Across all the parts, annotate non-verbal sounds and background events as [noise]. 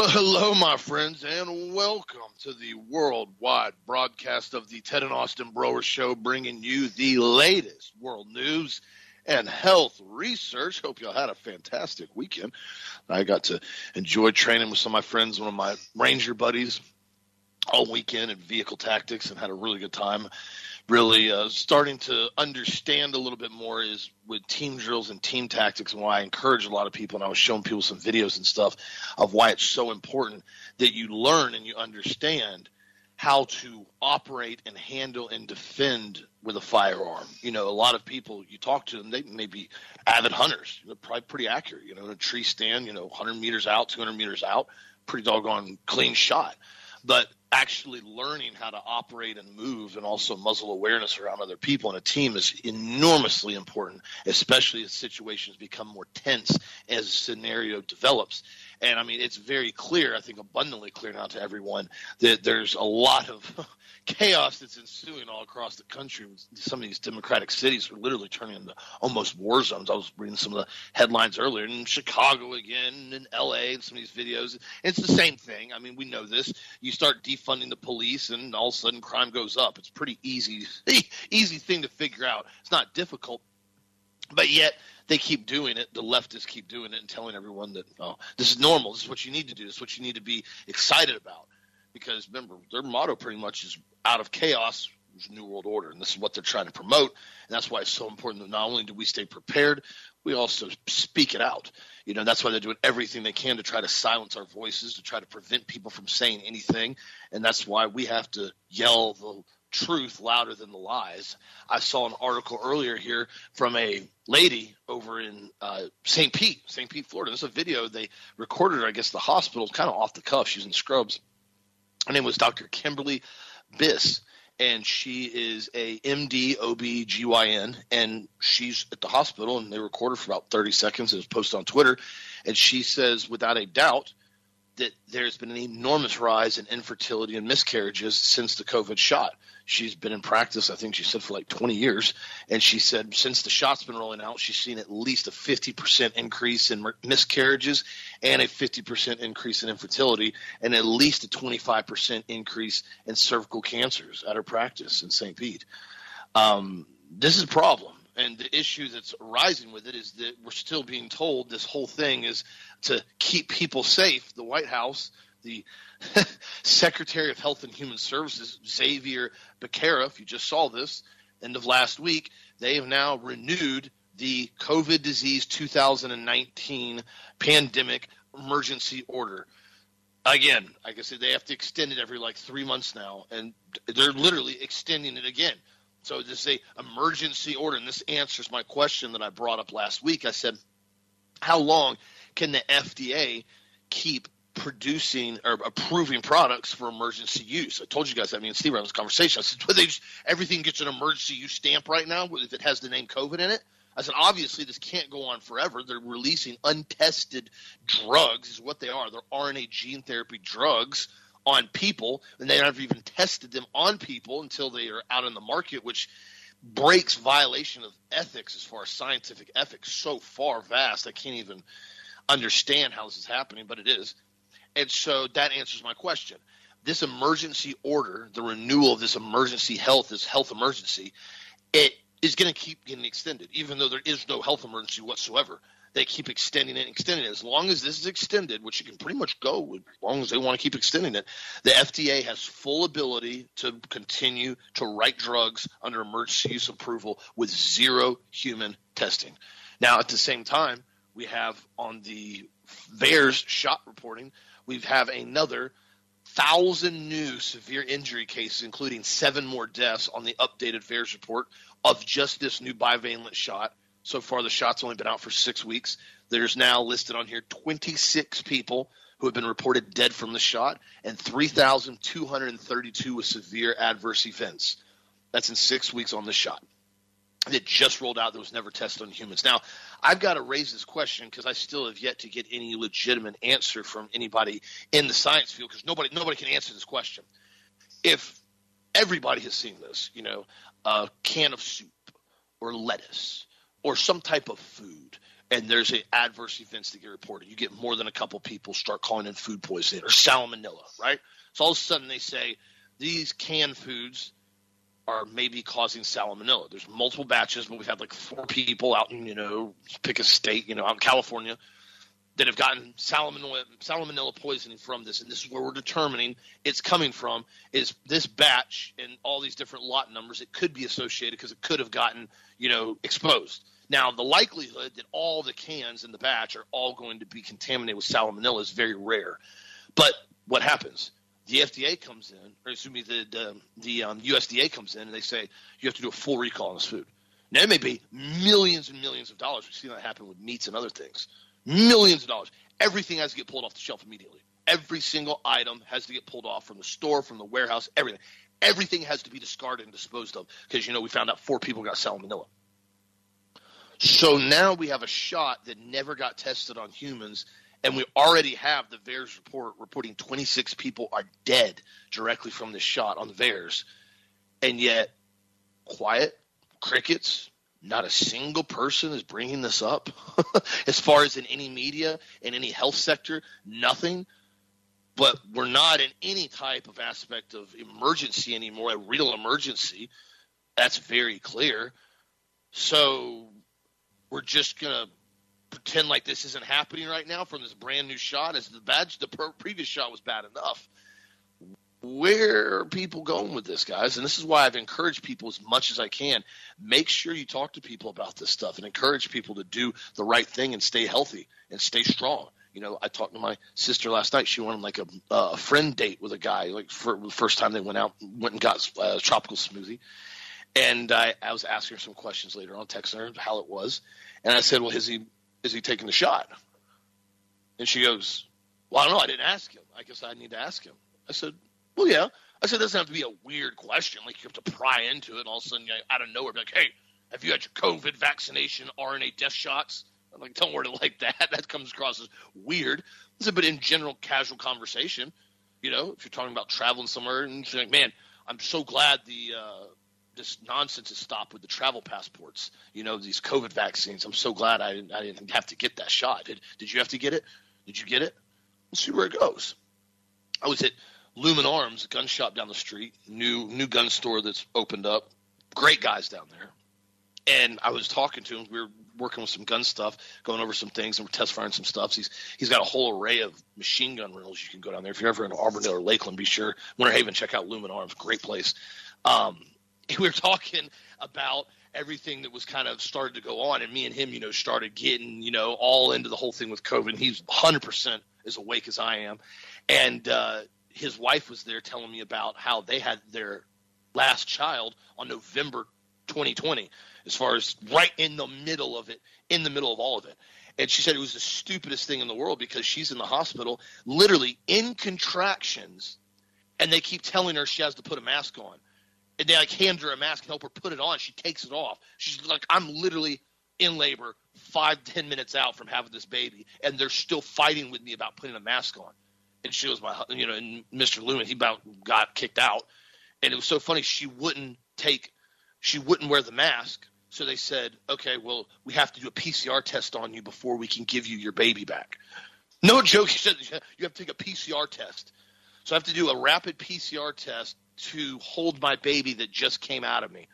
Well, hello, my friends, and welcome to the worldwide broadcast of the Ted and Austin Broer Show, bringing you the latest world news and health research. Hope y'all had a fantastic weekend. I got to enjoy training with some of my friends, one of my Ranger buddies, all weekend in vehicle tactics, and had a really good time really uh, starting to understand a little bit more is with team drills and team tactics and why I encourage a lot of people and I was showing people some videos and stuff of why it's so important that you learn and you understand how to operate and handle and defend with a firearm. You know, a lot of people you talk to them, they may be avid hunters, know, probably pretty accurate. You know, in a tree stand, you know, 100 meters out, 200 meters out, pretty doggone clean shot. But actually learning how to operate and move and also muzzle awareness around other people in a team is enormously important, especially as situations become more tense as scenario develops. And I mean, it's very clear, I think abundantly clear now to everyone, that there's a lot of [laughs] chaos that's ensuing all across the country. Some of these democratic cities are literally turning into almost war zones. I was reading some of the headlines earlier in Chicago again, in LA, and some of these videos. It's the same thing. I mean, we know this. You start defunding the police, and all of a sudden crime goes up. It's pretty easy, [laughs] easy thing to figure out. It's not difficult, but yet they keep doing it. The leftists keep doing it and telling everyone that oh, this is normal. This is what you need to do. This is what you need to be excited about. Because remember, their motto pretty much is out of chaos, new world order, and this is what they're trying to promote. And that's why it's so important that not only do we stay prepared, we also speak it out. You know, that's why they're doing everything they can to try to silence our voices, to try to prevent people from saying anything. And that's why we have to yell the truth louder than the lies. I saw an article earlier here from a lady over in uh, St. Pete, St. Pete, Florida. There's a video they recorded I guess, the hospital, kind of off the cuff. She's in scrubs. Her name was Dr. Kimberly Biss, and she is a MD OB-GYN, and she's at the hospital, and they recorded for about 30 seconds. It was posted on Twitter, and she says, without a doubt, that there's been an enormous rise in infertility and miscarriages since the COVID shot. She's been in practice, I think she said, for like 20 years. And she said since the shot's been rolling out, she's seen at least a 50% increase in miscarriages and a 50% increase in infertility and at least a 25% increase in cervical cancers at her practice in St. Pete. Um, this is a problem and the issue that's arising with it is that we're still being told this whole thing is to keep people safe. The White House, the [laughs] Secretary of Health and Human Services, Xavier Becerra, if you just saw this, end of last week, they have now renewed the COVID disease 2019 pandemic emergency order. Again, like I said, they have to extend it every like three months now, and they're literally extending it again. So this is a emergency order, and this answers my question that I brought up last week. I said, how long can the FDA keep producing or approving products for emergency use? I told you guys. I mean, Steve, around this conversation, I said, well, they just, everything gets an emergency use stamp right now if it has the name COVID in it. I said, obviously, this can't go on forever. They're releasing untested drugs, is what they are. They're RNA gene therapy drugs on people, and they haven't even tested them on people until they are out in the market, which breaks violation of ethics as far as scientific ethics so far vast. I can't even understand how this is happening, but it is. And so that answers my question. This emergency order, the renewal of this emergency health, this health emergency, it is going to keep getting extended, even though there is no health emergency whatsoever they keep extending it and extending it. As long as this is extended, which you can pretty much go as long as they want to keep extending it, the FDA has full ability to continue to write drugs under emergency use approval with zero human testing. Now, at the same time, we have on the VAERS shot reporting, we have another thousand new severe injury cases, including seven more deaths on the updated VAERS report of just this new bivalent shot so far, the shot's only been out for six weeks. There's now listed on here 26 people who have been reported dead from the shot and 3,232 with severe adverse events. That's in six weeks on the shot. That just rolled out that was never tested on humans. Now, I've got to raise this question because I still have yet to get any legitimate answer from anybody in the science field because nobody nobody can answer this question. If everybody has seen this, you know, a can of soup or lettuce or some type of food and there's a adverse events that get reported. You get more than a couple people start calling in food poisoning or salmonella, right? So all of a sudden they say these canned foods are maybe causing salmonella. There's multiple batches, but we've had like four people out in, you know, pick a state, you know, out in California that have gotten salmonella, salmonella poisoning from this. And this is where we're determining it's coming from is this batch and all these different lot numbers. It could be associated because it could have gotten, you know, exposed. Now, the likelihood that all the cans in the batch are all going to be contaminated with salmonella is very rare. But what happens? The FDA comes in, or excuse me, the the, the um, USDA comes in, and they say you have to do a full recall on this food. Now, it may be millions and millions of dollars. We've seen that happen with meats and other things. Millions of dollars. Everything has to get pulled off the shelf immediately. Every single item has to get pulled off from the store, from the warehouse, everything. Everything has to be discarded and disposed of because, you know, we found out four people got salmonella. So now we have a shot that never got tested on humans, and we already have the VAERS report reporting 26 people are dead directly from this shot on the VAERS. And yet, quiet, crickets, not a single person is bringing this up. [laughs] as far as in any media, in any health sector, nothing. But we're not in any type of aspect of emergency anymore, a real emergency. That's very clear. So we're just gonna pretend like this isn't happening right now from this brand new shot as the badge the previous shot was bad enough. Where are people going with this guys? And this is why i've encouraged people as much as i can. Make sure you talk to people about this stuff and encourage people to do the right thing and stay healthy and stay strong. You know i talked to my sister last night. She wanted like a, a friend date with a guy like for the first time they went out went and got a tropical smoothie. And I, I was asking her some questions later on, texting her how it was. And I said, Well, is he is he taking the shot? And she goes, Well, I don't know. I didn't ask him. I guess I need to ask him. I said, Well, yeah. I said, it doesn't have to be a weird question. Like you have to pry into it and all of a sudden, out of nowhere, be like, Hey, have you had your COVID vaccination RNA death shots? I'm like, don't word it [laughs] like that. That comes across as weird. I said, but in general, casual conversation, you know, if you're talking about traveling somewhere and she's like, man, I'm so glad the uh, this nonsense has stopped with the travel passports. You know, these COVID vaccines. I'm so glad I, didn't, I didn't have to get that shot. Did, did you have to get it? Did you get it? Let's see where it goes. I was at Lumen Arms, a gun shop down the street, new new gun store that's opened up. Great guys down there. And I was talking to him. We were working with some gun stuff, going over some things, and we're test firing some stuff. He's he's got a whole array of machine gun rentals. You can go down there if you're ever in Auburndale or Lakeland. Be sure Winter Haven, check out Lumen Arms. Great place. Um, [laughs] we were talking about everything that was kind of started to go on, and me and him, you know, started getting, you know, all into the whole thing with COVID. And he's 100% as awake as I am, and uh, his wife was there telling me about how they had their last child on November 2020, as far as right in the middle of it, in the middle of all of it. And she said it was the stupidest thing in the world because she's in the hospital, literally in contractions, and they keep telling her she has to put a mask on and they like hand her a mask and help her put it on. She takes it off. She's like, I'm literally in labor, five ten minutes out from having this baby, and they're still fighting with me about putting a mask on. And she was my, you know, and Mr. Lewin, he about got kicked out, and it was so funny. She wouldn't take, she wouldn't wear the mask. So they said, okay, well, we have to do a PCR test on you before we can give you your baby back. No joke. [laughs] You have to take a PCR test. So I have to do a rapid PCR test to hold my baby that just came out of me.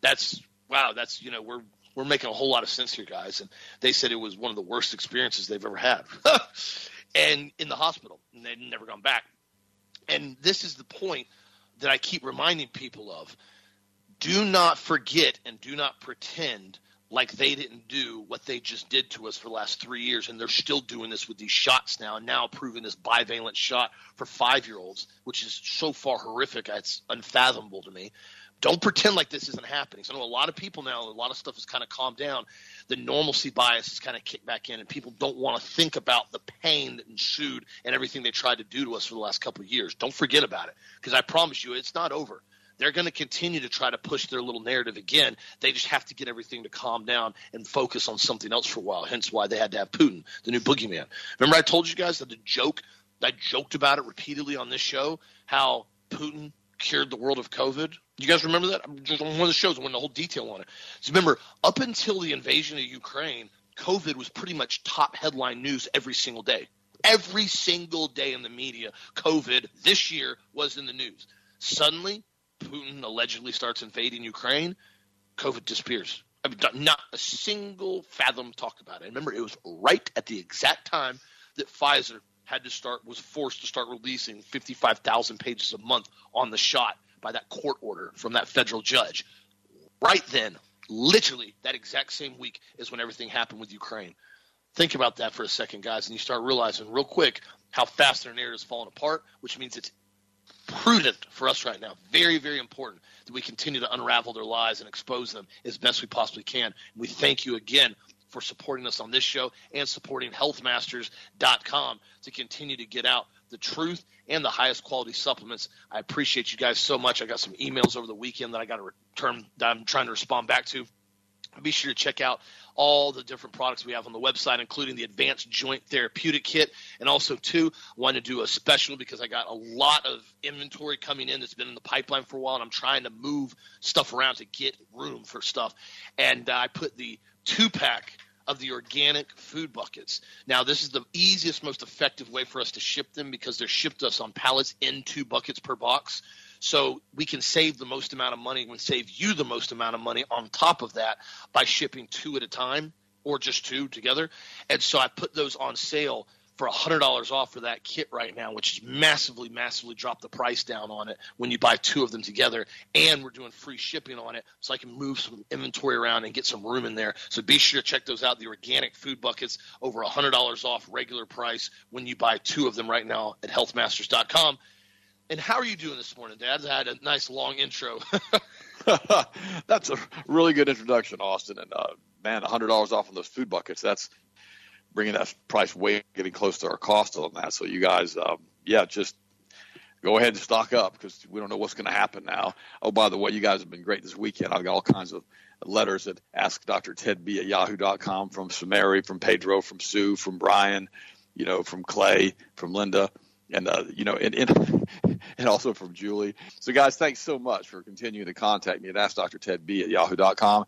That's wow. That's you know we're we're making a whole lot of sense here, guys. And they said it was one of the worst experiences they've ever had, [laughs] and in the hospital, and they'd never gone back. And this is the point that I keep reminding people of: do not forget and do not pretend like they didn't do what they just did to us for the last three years, and they're still doing this with these shots now, and now approving this bivalent shot for five year olds, which is so far horrific, it's unfathomable to me. Don't pretend like this isn't happening. So I know a lot of people now, a lot of stuff has kind of calmed down. The normalcy bias has kind of kicked back in, and people don't want to think about the pain that ensued and everything they tried to do to us for the last couple of years. Don't forget about it, because I promise you, it's not over they're going to continue to try to push their little narrative again. They just have to get everything to calm down and focus on something else for a while. Hence why they had to have Putin, the new boogeyman. Remember, I told you guys that the joke, I joked about it repeatedly on this show, how Putin cured the world of COVID. You guys remember that? Just on one of the shows, I went the whole detail on it. So remember, up until the invasion of Ukraine, COVID was pretty much top headline news every single day. Every single day in the media, COVID this year was in the news. Suddenly, Putin allegedly starts invading Ukraine. COVID disappears. I mean, not a single fathom talked about it. Remember, it was right at the exact time that Pfizer had to start was forced to start releasing 55,000 pages a month on the shot by that court order from that federal judge. Right then, literally that exact same week is when everything happened with Ukraine. Think about that for a second, guys, and you start realizing real quick how fast their narrative is falling apart, which means it's prudent for us right now, very, very important that we continue to unravel their lies and expose them as best we possibly can. And we thank you again for supporting us on this show and supporting healthmasters.com to continue to get out the truth and the highest quality supplements. I appreciate you guys so much. I got some emails over the weekend that I got to return that I'm trying to respond back to. Be sure to check out all the different products we have on the website, including the Advanced Joint Therapeutic Kit. And also, too, I want to do a special because I got a lot of inventory coming in that's been in the pipeline for a while, and I'm trying to move stuff around to get room for stuff. And uh, I put the two pack of the organic food buckets. Now, this is the easiest, most effective way for us to ship them because they're shipped us on pallets in two buckets per box. So we can save the most amount of money and save you the most amount of money on top of that by shipping two at a time or just two together. And so I put those on sale for $100 off for that kit right now, which is massively, massively dropped the price down on it when you buy two of them together. And we're doing free shipping on it so I can move some inventory around and get some room in there. So be sure to check those out. The organic food buckets, over $100 off regular price when you buy two of them right now at healthmasters.com. And how are you doing this morning, Dad? I had a nice long intro. [laughs] [laughs] that's a really good introduction, Austin. And uh, man, $100 off on those food buckets. That's bringing that price way getting close to our cost on that. So you guys, um, yeah, just go ahead and stock up because we don't know what's going to happen now. Oh, by the way, you guys have been great this weekend. I've got all kinds of letters at Ask Dr. Ted B at yahoo.com from Samari, from Pedro, from Sue, from Brian, you know, from Clay, from Linda, and uh, you know, and, and [laughs] and also from Julie. So guys, thanks so much for continuing to contact me at Ask Dr. Ted B at yahoo.com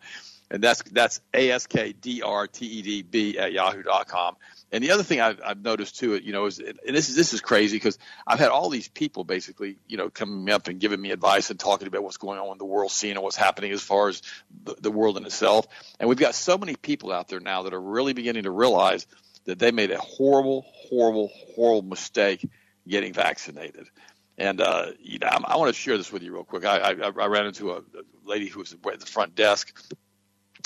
and that's that's a s k d r t e d b at yahoo.com. And the other thing I've, I've noticed too, you know, is and this is this is crazy because I've had all these people basically, you know, coming up and giving me advice and talking about what's going on in the world scene and what's happening as far as the, the world in itself. And we've got so many people out there now that are really beginning to realize that they made a horrible, horrible, horrible mistake getting vaccinated. And uh, you know, I, I want to share this with you real quick. I, I, I ran into a, lady who was at the front desk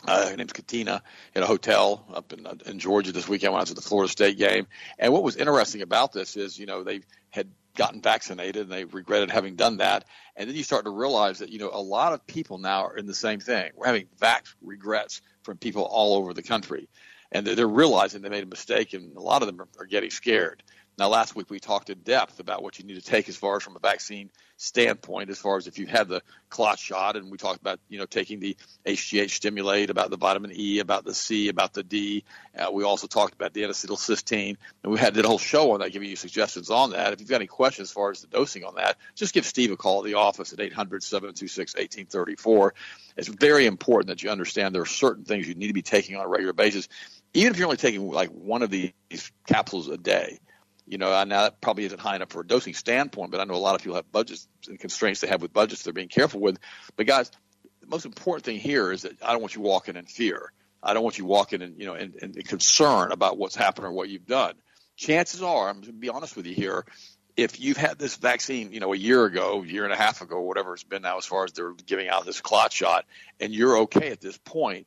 uh, her name's Katina in a hotel up in, uh, in Georgia this weekend when I was at the Florida State game. And what was interesting about this is, you know, they had gotten vaccinated and they regretted having done that. And then you start to realize that, you know, a lot of people now are in the same thing. We're having vax regrets from people all over the country. And they're, they're realizing they made a mistake, and a lot of them are, are getting scared. Now, last week we talked in depth about what you need to take as far as from a vaccine standpoint, as far as if you've had the clot shot, and we talked about you know taking the HGH stimulate, about the vitamin E, about the C, about the D. Uh, we also talked about the N-acetylcysteine, and we had did a whole show on that, giving you suggestions on that. If you've got any questions as far as the dosing on that, just give Steve a call at the office at 800-726-1834. It's very important that you understand there are certain things you need to be taking on a regular basis, even if you're only taking like one of these capsules a day you know, I now that probably isn't high enough for a dosing standpoint, but I know a lot of people have budgets and constraints they have with budgets they're being careful with. But guys, the most important thing here is that I don't want you walking in fear. I don't want you walking in, you know, in, in concern about what's happened or what you've done. Chances are, I'm going to be honest with you here, if you've had this vaccine, you know, a year ago, year and a half ago, whatever it's been now, as far as they're giving out this clot shot, and you're okay at this point,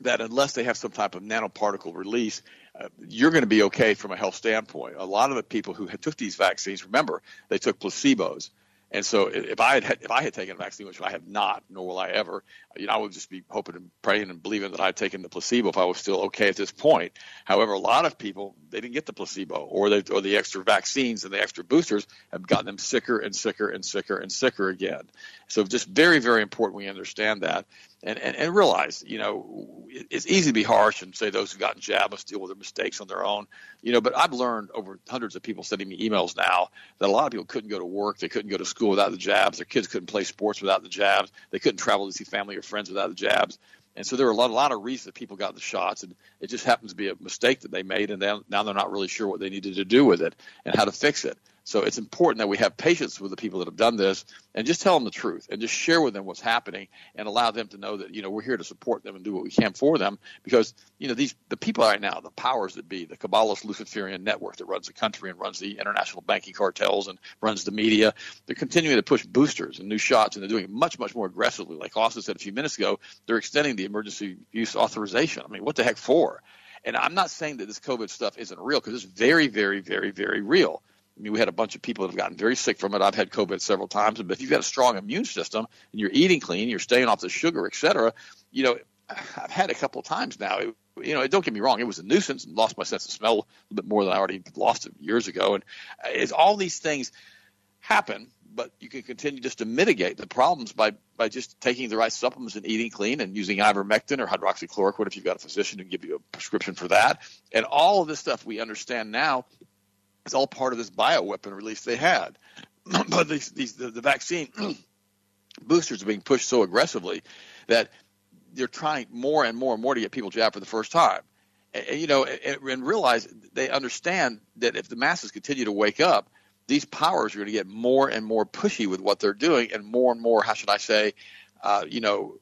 that unless they have some type of nanoparticle release, uh, you're going to be okay from a health standpoint. A lot of the people who took these vaccines, remember, they took placebos. And so if I had if I had taken a vaccine, which I have not, nor will I ever, you know, I would just be hoping and praying and believing that I'd taken the placebo if I was still okay at this point. However, a lot of people they didn't get the placebo or they or the extra vaccines and the extra boosters have gotten them sicker and sicker and sicker and sicker again. So just very very important we understand that and, and, and realize, you know, it's easy to be harsh and say those who've gotten jab must deal with their mistakes on their own, you know, but I've learned over hundreds of people sending me emails now that a lot of people couldn't go to work, they couldn't go to school without the jabs, their kids couldn't play sports without the jabs, they couldn't travel to see family or friends without the jabs. And so there are a lot, a lot of reasons that people got the shots, and it just happens to be a mistake that they made, and now they're not really sure what they needed to do with it and how to fix it. So it's important that we have patience with the people that have done this and just tell them the truth and just share with them what's happening and allow them to know that, you know, we're here to support them and do what we can for them because, you know, these the people right now, the powers that be, the Kabbalist Luciferian network that runs the country and runs the international banking cartels and runs the media, they're continuing to push boosters and new shots and they're doing it much, much more aggressively. Like Austin said a few minutes ago, they're extending the emergency use authorization. I mean, what the heck for? And I'm not saying that this COVID stuff isn't real because it's very, very, very, very real. I mean, we had a bunch of people that have gotten very sick from it. I've had COVID several times, but if you've got a strong immune system and you're eating clean, you're staying off the sugar, et cetera, you know, I've had a couple of times now. It, you know, don't get me wrong, it was a nuisance and lost my sense of smell a little bit more than I already lost it years ago. And as all these things happen, but you can continue just to mitigate the problems by by just taking the right supplements and eating clean and using ivermectin or hydroxychloroquine if you've got a physician to give you a prescription for that. And all of this stuff we understand now it's all part of this bioweapon release they had. [clears throat] but these, these, the, the vaccine [clears throat] boosters are being pushed so aggressively that they're trying more and more and more to get people jabbed for the first time. And, you know, and, and realize they understand that if the masses continue to wake up, these powers are going to get more and more pushy with what they're doing, and more and more, how should I say, uh, you know,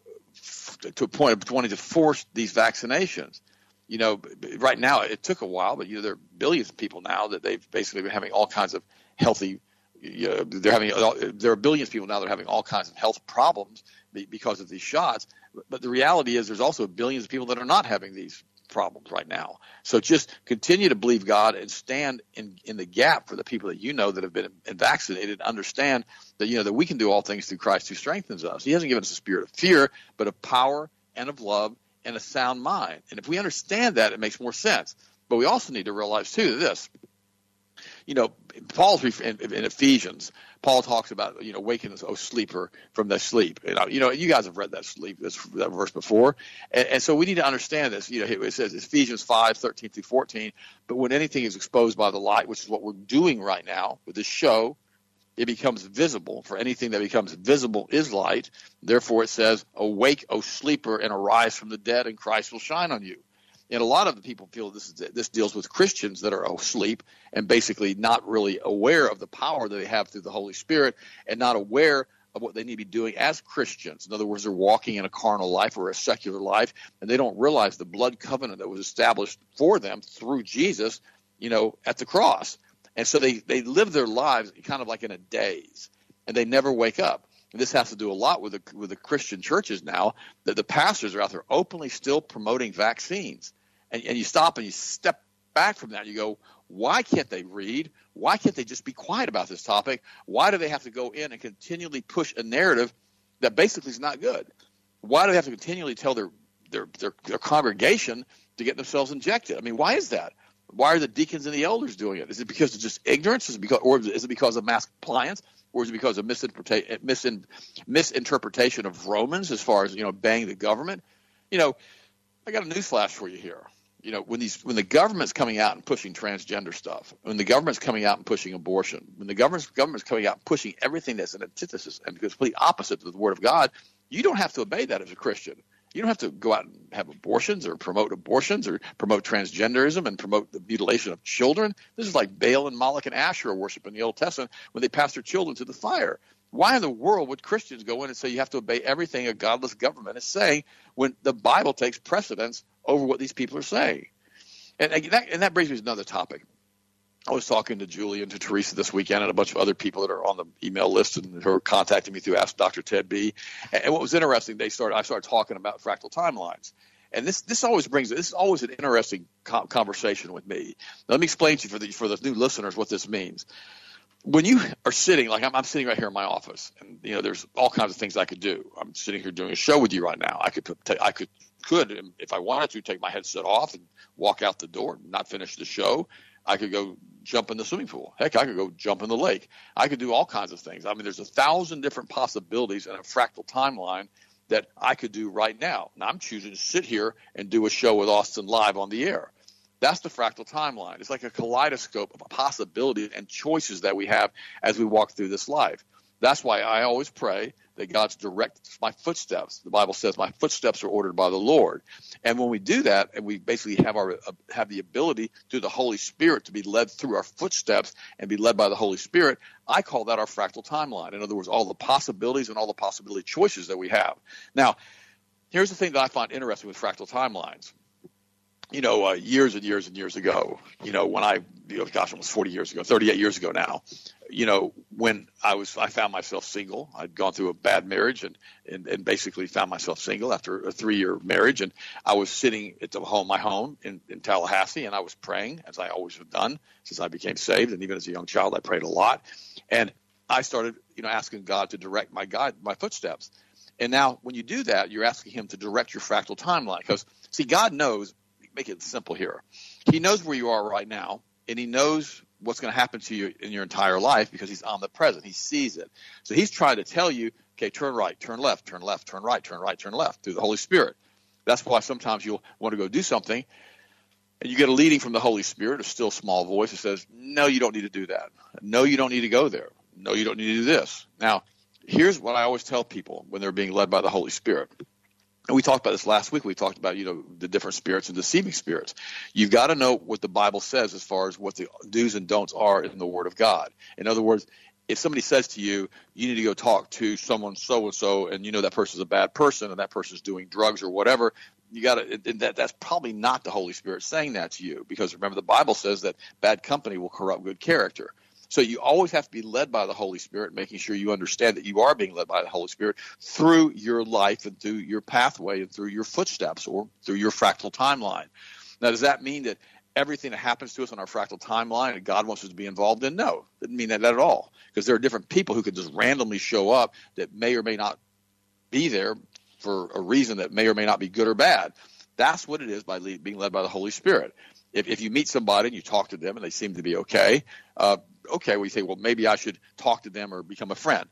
to a point of wanting to force these vaccinations you know, right now it took a while, but you know, there are billions of people now that they've basically been having all kinds of healthy. You uh, know, they're having there are billions of people now that are having all kinds of health problems because of these shots. But the reality is, there's also billions of people that are not having these problems right now. So just continue to believe God and stand in in the gap for the people that you know that have been vaccinated. And understand that you know that we can do all things through Christ who strengthens us. He hasn't given us a spirit of fear, but of power and of love and a sound mind. And if we understand that, it makes more sense. But we also need to realize too this. You know, Paul's in, in Ephesians. Paul talks about you know waking us, oh sleeper, from the sleep. You uh, know, you know, you guys have read that sleep this, that verse before, and, and, so we need to understand this. You know, it says Ephesians five thirteen through fourteen. But when anything is exposed by the light, which is what we're doing right now with this show, it becomes visible. For anything that becomes visible is light. Therefore, it says, Awake, O sleeper, and arise from the dead, and Christ will shine on you. And a lot of the people feel this is, this deals with Christians that are asleep and basically not really aware of the power that they have through the Holy Spirit and not aware of what they need to be doing as Christians. In other words, they're walking in a carnal life or a secular life, and they don't realize the blood covenant that was established for them through Jesus, you know, at the cross. And so they, they live their lives kind of like in a daze, and they never wake up. And this has to do a lot with the, with the Christian churches now that the pastors are out there openly still promoting vaccines. And, and you stop and you step back from that. You go, why can't they read? Why can't they just be quiet about this topic? Why do they have to go in and continually push a narrative that basically is not good? Why do they have to continually tell their, their, their, their congregation to get themselves injected? I mean, why is that? Why are the deacons and the elders doing it? Is it because of just ignorance? Is it because, or is it because of mass compliance? Or is it because of misinterpretation, misin, misinterpretation of Romans as far as you know, bang the government? You know, I got a newsflash for you here. You know, when these when the government's coming out and pushing transgender stuff, when the government's coming out and pushing abortion, when the government's government's coming out and pushing everything that's an antithesis and complete opposite to the Word of God, you don't have to obey that as a Christian. You don't have to go out and have abortions or promote abortions or promote transgenderism and promote the mutilation of children. This is like Baal and Moloch and Asherah worship in the Old Testament when they passed their children to the fire. Why in the world would Christians go in and say you have to obey everything a godless government is saying when the Bible takes precedence over what these people are saying? And, that, and that brings me to another topic. I was talking to Julie and to Teresa this weekend and a bunch of other people that are on the email list and who are contacting me through Ask Dr. Ted B. And what was interesting, they started I started talking about fractal timelines. And this this always brings this is always an interesting conversation with me. Let me explain to you for the for the new listeners what this means. When you are sitting, like I'm, I'm sitting right here in my office, and you know, there's all kinds of things I could do. I'm sitting here doing a show with you right now. I could I could could if I wanted to take my headset off and walk out the door, and not finish the show. I could go jump in the swimming pool. Heck, I could go jump in the lake. I could do all kinds of things. I mean, there's a thousand different possibilities in a fractal timeline that I could do right now. Now I'm choosing to sit here and do a show with Austin live on the air. That's the fractal timeline. It's like a kaleidoscope of possibilities and choices that we have as we walk through this life. That's why I always pray that God's direct my footsteps. The Bible says my footsteps are ordered by the Lord. And when we do that, and we basically have our uh, have the ability through the Holy Spirit to be led through our footsteps and be led by the Holy Spirit, I call that our fractal timeline. In other words, all the possibilities and all the possibility choices that we have. Now, here's the thing that I find interesting with fractal timelines you know, uh, years and years and years ago, you know, when I, you know, gosh, almost 40 years ago, 38 years ago now, you know, when I was, I found myself single. I'd gone through a bad marriage and, and, and basically found myself single after a three year marriage. And I was sitting at the home, my home in, in Tallahassee, and I was praying as I always have done since I became saved. And even as a young child, I prayed a lot. And I started, you know, asking God to direct my God, my footsteps. And now when you do that, you're asking him to direct your fractal timeline because see, God knows make it simple here. He knows where you are right now, and he knows what's going to happen to you in your entire life because he's omnipresent. He sees it. So he's trying to tell you, okay, turn right, turn left, turn left, turn right, turn right, turn left through the Holy Spirit. That's why sometimes you'll want to go do something and you get a leading from the Holy Spirit, a still small voice that says, no, you don't need to do that. No, you don't need to go there. No, you don't need to do this. Now, here's what I always tell people when they're being led by the Holy Spirit and we talked about this last week. We talked about, you know, the different spirits and deceiving spirits. You've got to know what the Bible says as far as what the do's and don'ts are in the Word of God. In other words, if somebody says to you, you need to go talk to someone so and so, and you know that person's a bad person and that person's doing drugs or whatever, you got to that that's probably not the Holy Spirit saying that to you because remember the Bible says that bad company will corrupt good character. So you always have to be led by the Holy Spirit, making sure you understand that you are being led by the Holy Spirit through your life and through your pathway and through your footsteps or through your fractal timeline. Now, does that mean that everything that happens to us on our fractal timeline God wants us to be involved in? No, didn't mean that at all. Because there are different people who can just randomly show up that may or may not be there for a reason that may or may not be good or bad. That's what it is by lead, being led by the Holy Spirit. If, if you meet somebody and you talk to them and they seem to be okay, uh, okay, we say, well, maybe I should talk to them or become a friend.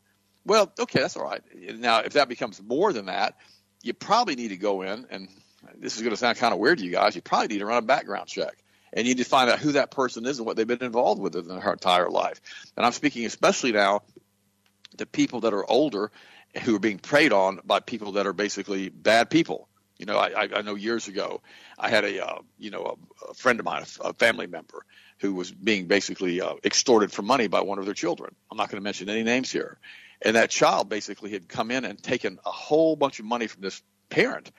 Well, okay, that's all right. Now, if that becomes more than that, you probably need to go in, and this is going to sound kind of weird to you guys. You probably need to run a background check, and you need to find out who that person is and what they've been involved with in their entire life. And I'm speaking especially now to people that are older who are being preyed on by people that are basically bad people. You know, I, I know years ago, I had a uh, you know a, a, friend of mine, a, family member, who was being basically uh, extorted for money by one of their children. I'm not going to mention any names here, and that child basically had come in and taken a whole bunch of money from this parent,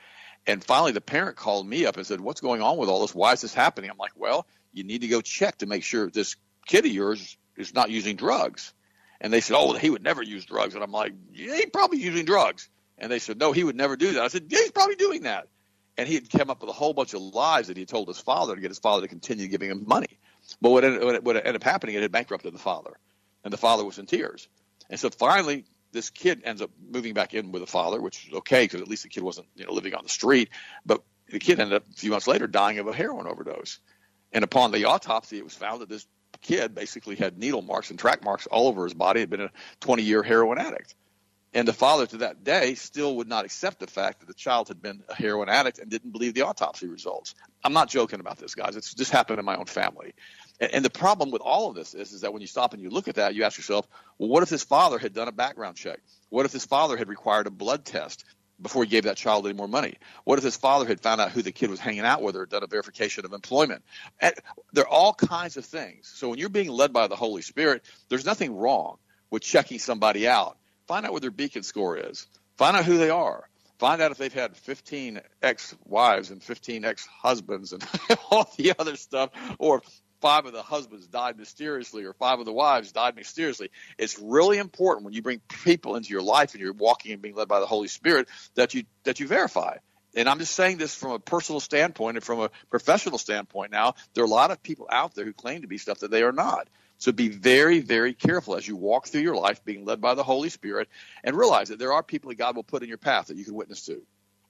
and finally the parent called me up and said, "What's going on with all this? Why is this happening?" I'm like, "Well, you need to go check to make sure this kid of yours is not using drugs." And they said, "Oh, he would never use drugs," and I'm like, "Yeah, he's probably using drugs." And they said, no, he would never do that. I said, yeah, he's probably doing that. And he had come up with a whole bunch of lies that he told his father to get his father to continue giving him money. But what ended, what ended up happening, it had bankrupted the father. And the father was in tears. And so finally, this kid ends up moving back in with the father, which is okay because at least the kid wasn't you know living on the street. But the kid ended up a few months later dying of a heroin overdose. And upon the autopsy, it was found that this kid basically had needle marks and track marks all over his body. Had been a 20 year heroin addict. And the father to that day still would not accept the fact that the child had been a heroin addict and didn't believe the autopsy results. I'm not joking about this, guys. It's just happened in my own family. And, and the problem with all of this is, is that when you stop and you look at that, you ask yourself, well, what if his father had done a background check? What if his father had required a blood test before he gave that child any more money? What if his father had found out who the kid was hanging out with or done a verification of employment? And there are all kinds of things. So when you're being led by the Holy Spirit, there's nothing wrong with checking somebody out Find out what their beacon score is. Find out who they are. Find out if they've had 15 ex-wives and 15 ex-husbands and [laughs] all the other stuff, or five of the husbands died mysteriously, or five of the wives died mysteriously. It's really important when you bring people into your life and you're walking and being led by the Holy Spirit that you that you verify. And I'm just saying this from a personal standpoint and from a professional standpoint. Now, there are a lot of people out there who claim to be stuff that they are not. So be very, very careful as you walk through your life being led by the Holy Spirit and realize that there are people that God will put in your path that you can witness to.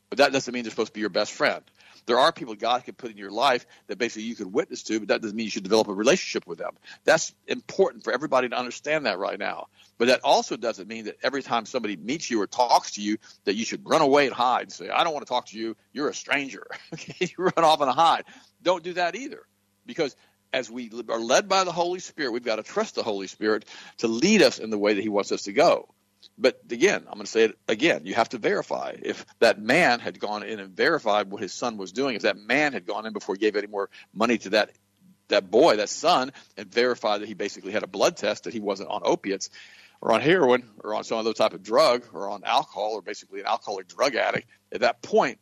But that doesn't mean they're supposed to be your best friend. There are people God can put in your life that basically you can witness to, but that doesn't mean you should develop a relationship with them. That's important for everybody to understand that right now. But that also doesn't mean that every time somebody meets you or talks to you that you should run away and hide and say, I don't want to talk to you. You're a stranger. [laughs] You run off and hide. Don't do that either. Because as we are led by the Holy Spirit, we've got to trust the Holy Spirit to lead us in the way that He wants us to go. But again, I'm going to say it again. You have to verify. If that man had gone in and verified what his son was doing, if that man had gone in before he gave any more money to that that boy, that son, and verified that he basically had a blood test that he wasn't on opiates or on heroin or on some other type of drug or on alcohol or basically an alcoholic drug addict, at that point,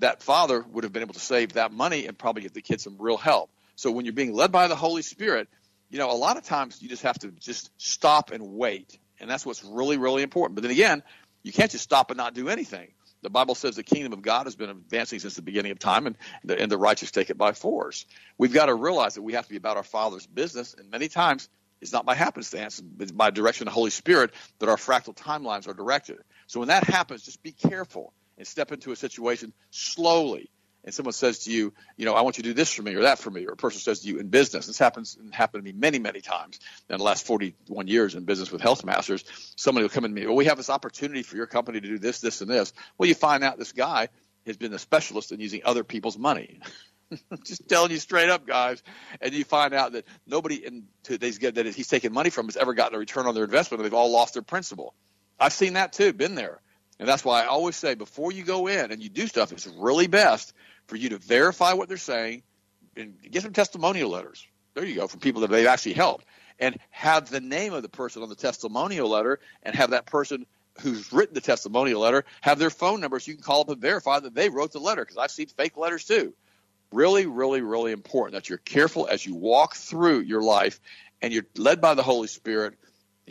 that father would have been able to save that money and probably give the kid some real help. So when you're being led by the Holy Spirit, you know, a lot of times you just have to just stop and wait and that's what's really, really important. But then again, you can't just stop and not do anything. The Bible says the kingdom of God has been advancing since the beginning of time, and the, and the righteous take it by force. We've got to realize that we have to be about our Father's business, and many times it's not by happenstance, it's by direction of the Holy Spirit that our fractal timelines are directed. So when that happens, just be careful and step into a situation slowly and someone says to you, you know, I want you to do this for me or that for me, or a person says to you in business, this happens and happened to me many, many times in the last 41 years in business with Health Masters. Somebody will come to me, well, we have this opportunity for your company to do this, this, and this. Well, you find out this guy has been a specialist in using other people's money. [laughs] Just telling you straight up, guys. And you find out that nobody in today's get that he's taken money from has ever gotten a return on their investment. And they've all lost their principal. I've seen that too, been there. And that's why I always say before you go in and you do stuff, it's really best for you to verify what they're saying and get some testimonial letters. There you go, from people that they've actually helped. And have the name of the person on the testimonial letter and have that person who's written the testimonial letter have their phone number so you can call up and verify that they wrote the letter because I've seen fake letters too. Really, really, really important that you're careful as you walk through your life and you're led by the Holy Spirit.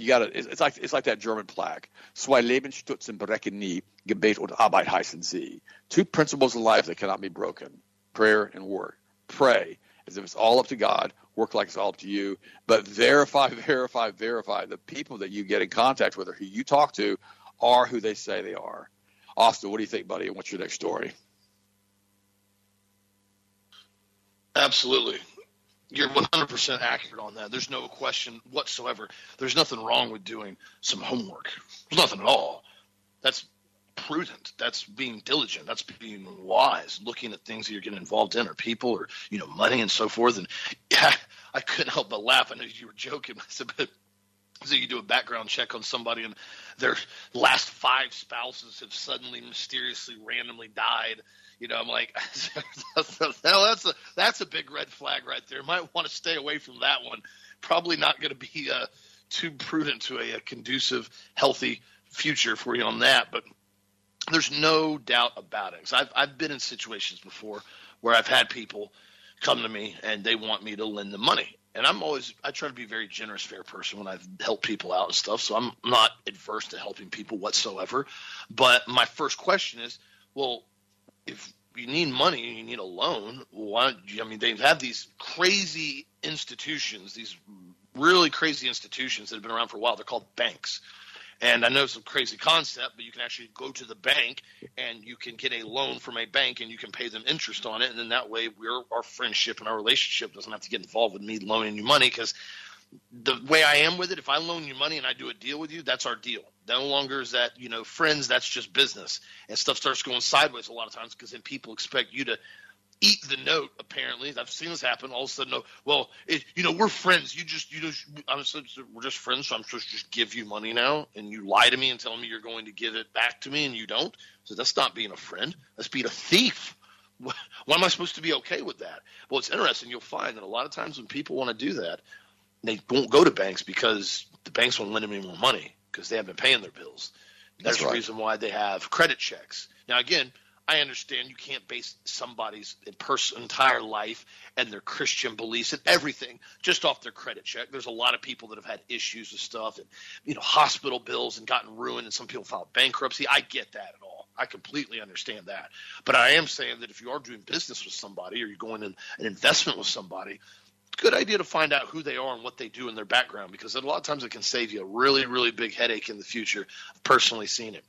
You got to. It's like it's like that German plaque. Zwei Lebensstützen brechen nie, Gebet und Arbeit heißen sie. Two principles in life that cannot be broken: prayer and work. Pray as if it's all up to God. Work like it's all up to you. But verify, [laughs] verify, verify. The people that you get in contact with or who you talk to are who they say they are. Austin, what do you think, buddy? And what's your next story? Absolutely. You're 100% accurate on that. There's no question whatsoever. There's nothing wrong with doing some homework. There's nothing at all. That's prudent. That's being diligent. That's being wise, looking at things that you're getting involved in or people or, you know, money and so forth. And [laughs] yeah, I couldn't help but laugh. I know you were joking. [laughs] I said, but so you do a background check on somebody and their last five spouses have suddenly mysteriously randomly died you know, I'm like, hell, [laughs] that's a that's a big red flag right there. Might want to stay away from that one. Probably not going to be uh, too prudent to a, a conducive, healthy future for you on that. But there's no doubt about it. I've I've been in situations before where I've had people come to me and they want me to lend them money. And I'm always I try to be a very generous, fair person when I've helped people out and stuff. So I'm not adverse to helping people whatsoever. But my first question is, well, if you need money and you need a loan, why? You, I mean, they have had these crazy institutions, these really crazy institutions that have been around for a while. They're called banks. And I know it's a crazy concept, but you can actually go to the bank and you can get a loan from a bank and you can pay them interest on it. And then that way, our friendship and our relationship doesn't have to get involved with me loaning you money because the way I am with it, if I loan you money and I do a deal with you, that's our deal. No longer is that, you know, friends, that's just business. And stuff starts going sideways a lot of times because then people expect you to eat the note, apparently. I've seen this happen. All of a sudden, no, well, it, you know, we're friends. You just, you know, I'm just, we're just friends, so I'm supposed to just give you money now. And you lie to me and tell me you're going to give it back to me and you don't. So that's not being a friend. That's being a thief. [laughs] Why am I supposed to be okay with that? Well, it's interesting. You'll find that a lot of times when people want to do that, they won't go to banks because the banks won't lend them any more money because they haven't been paying their bills. That's, That's right. the reason why they have credit checks. Now, again, I understand you can't base somebody's entire life and their Christian beliefs and everything just off their credit check. There's a lot of people that have had issues with stuff and you know hospital bills and gotten ruined, and some people filed bankruptcy. I get that at all. I completely understand that. But I am saying that if you are doing business with somebody or you're going in an investment with somebody, good idea to find out who they are and what they do in their background because a lot of times it can save you a really, really big headache in the future. I've personally seen it.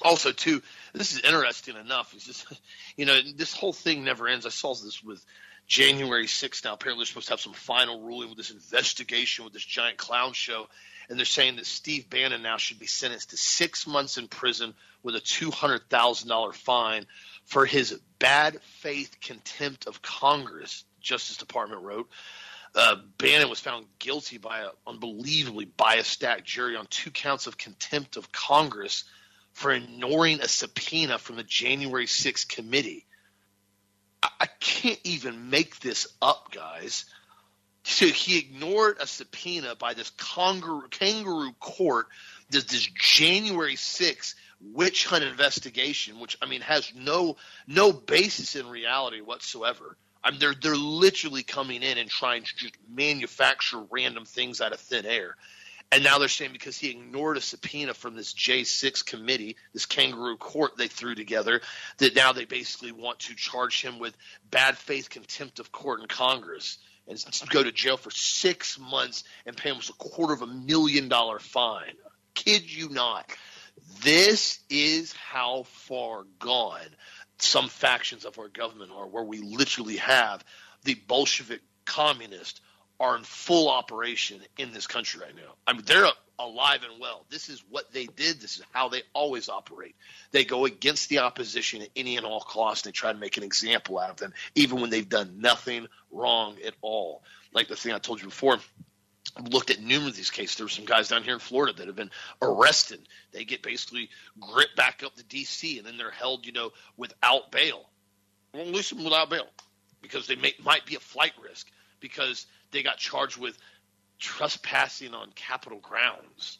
Also, too, this is interesting enough. Is just, [laughs] you know, this whole thing never ends. I saw this with January 6th. Now, apparently, they're supposed to have some final ruling with this investigation with this giant clown show. And they're saying that Steve Bannon now should be sentenced to six months in prison with a $200,000 fine for his bad faith contempt of Congress Justice Department wrote. Uh, Bannon was found guilty by an unbelievably biased stacked jury on two counts of contempt of Congress for ignoring a subpoena from the January 6th committee. I, I can't even make this up, guys. So he ignored a subpoena by this kangaroo, kangaroo court, this, this January 6th witch hunt investigation, which I mean has no no basis in reality whatsoever. I mean, they're they're literally coming in and trying to just manufacture random things out of thin air. And now they're saying because he ignored a subpoena from this J6 committee, this kangaroo court they threw together, that now they basically want to charge him with bad faith contempt of court in Congress and go to jail for six months and pay almost a quarter of a million dollar fine. Kid you not. This is how far gone some factions of our government are, where we literally have the Bolshevik communists are in full operation in this country right now. I mean, they're alive and well. This is what they did. This is how they always operate. They go against the opposition at any and all costs. They try to make an example out of them, even when they've done nothing wrong at all. Like the thing I told you before, looked at numerous of these cases. There were some guys down here in Florida that have been arrested. They get basically gripped back up to D.C. and then they're held, you know, without bail. Well, release them without bail because they may, might be a flight risk because they got charged with trespassing on Capitol grounds.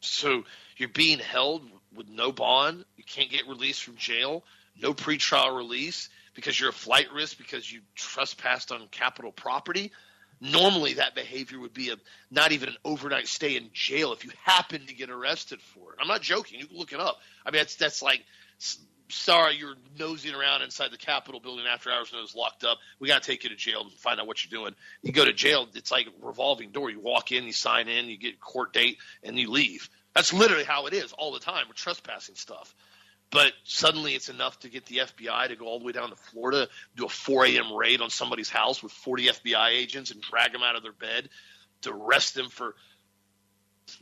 So you're being held with no bond. You can't get released from jail. No pretrial release because you're a flight risk because you trespassed on Capitol property normally that behavior would be a not even an overnight stay in jail if you happen to get arrested for it. I'm not joking. You can look it up. I mean, that's that's like sorry you're nosing around inside the Capitol building after hours and it's locked up. We got to take you to jail and find out what you're doing. You go to jail, it's like a revolving door. You walk in, you sign in, you get court date, and you leave. That's literally how it is all the time with trespassing stuff. But suddenly it's enough to get the FBI to go all the way down to Florida, do a 4 a.m. raid on somebody's house with 40 FBI agents and drag them out of their bed to arrest them for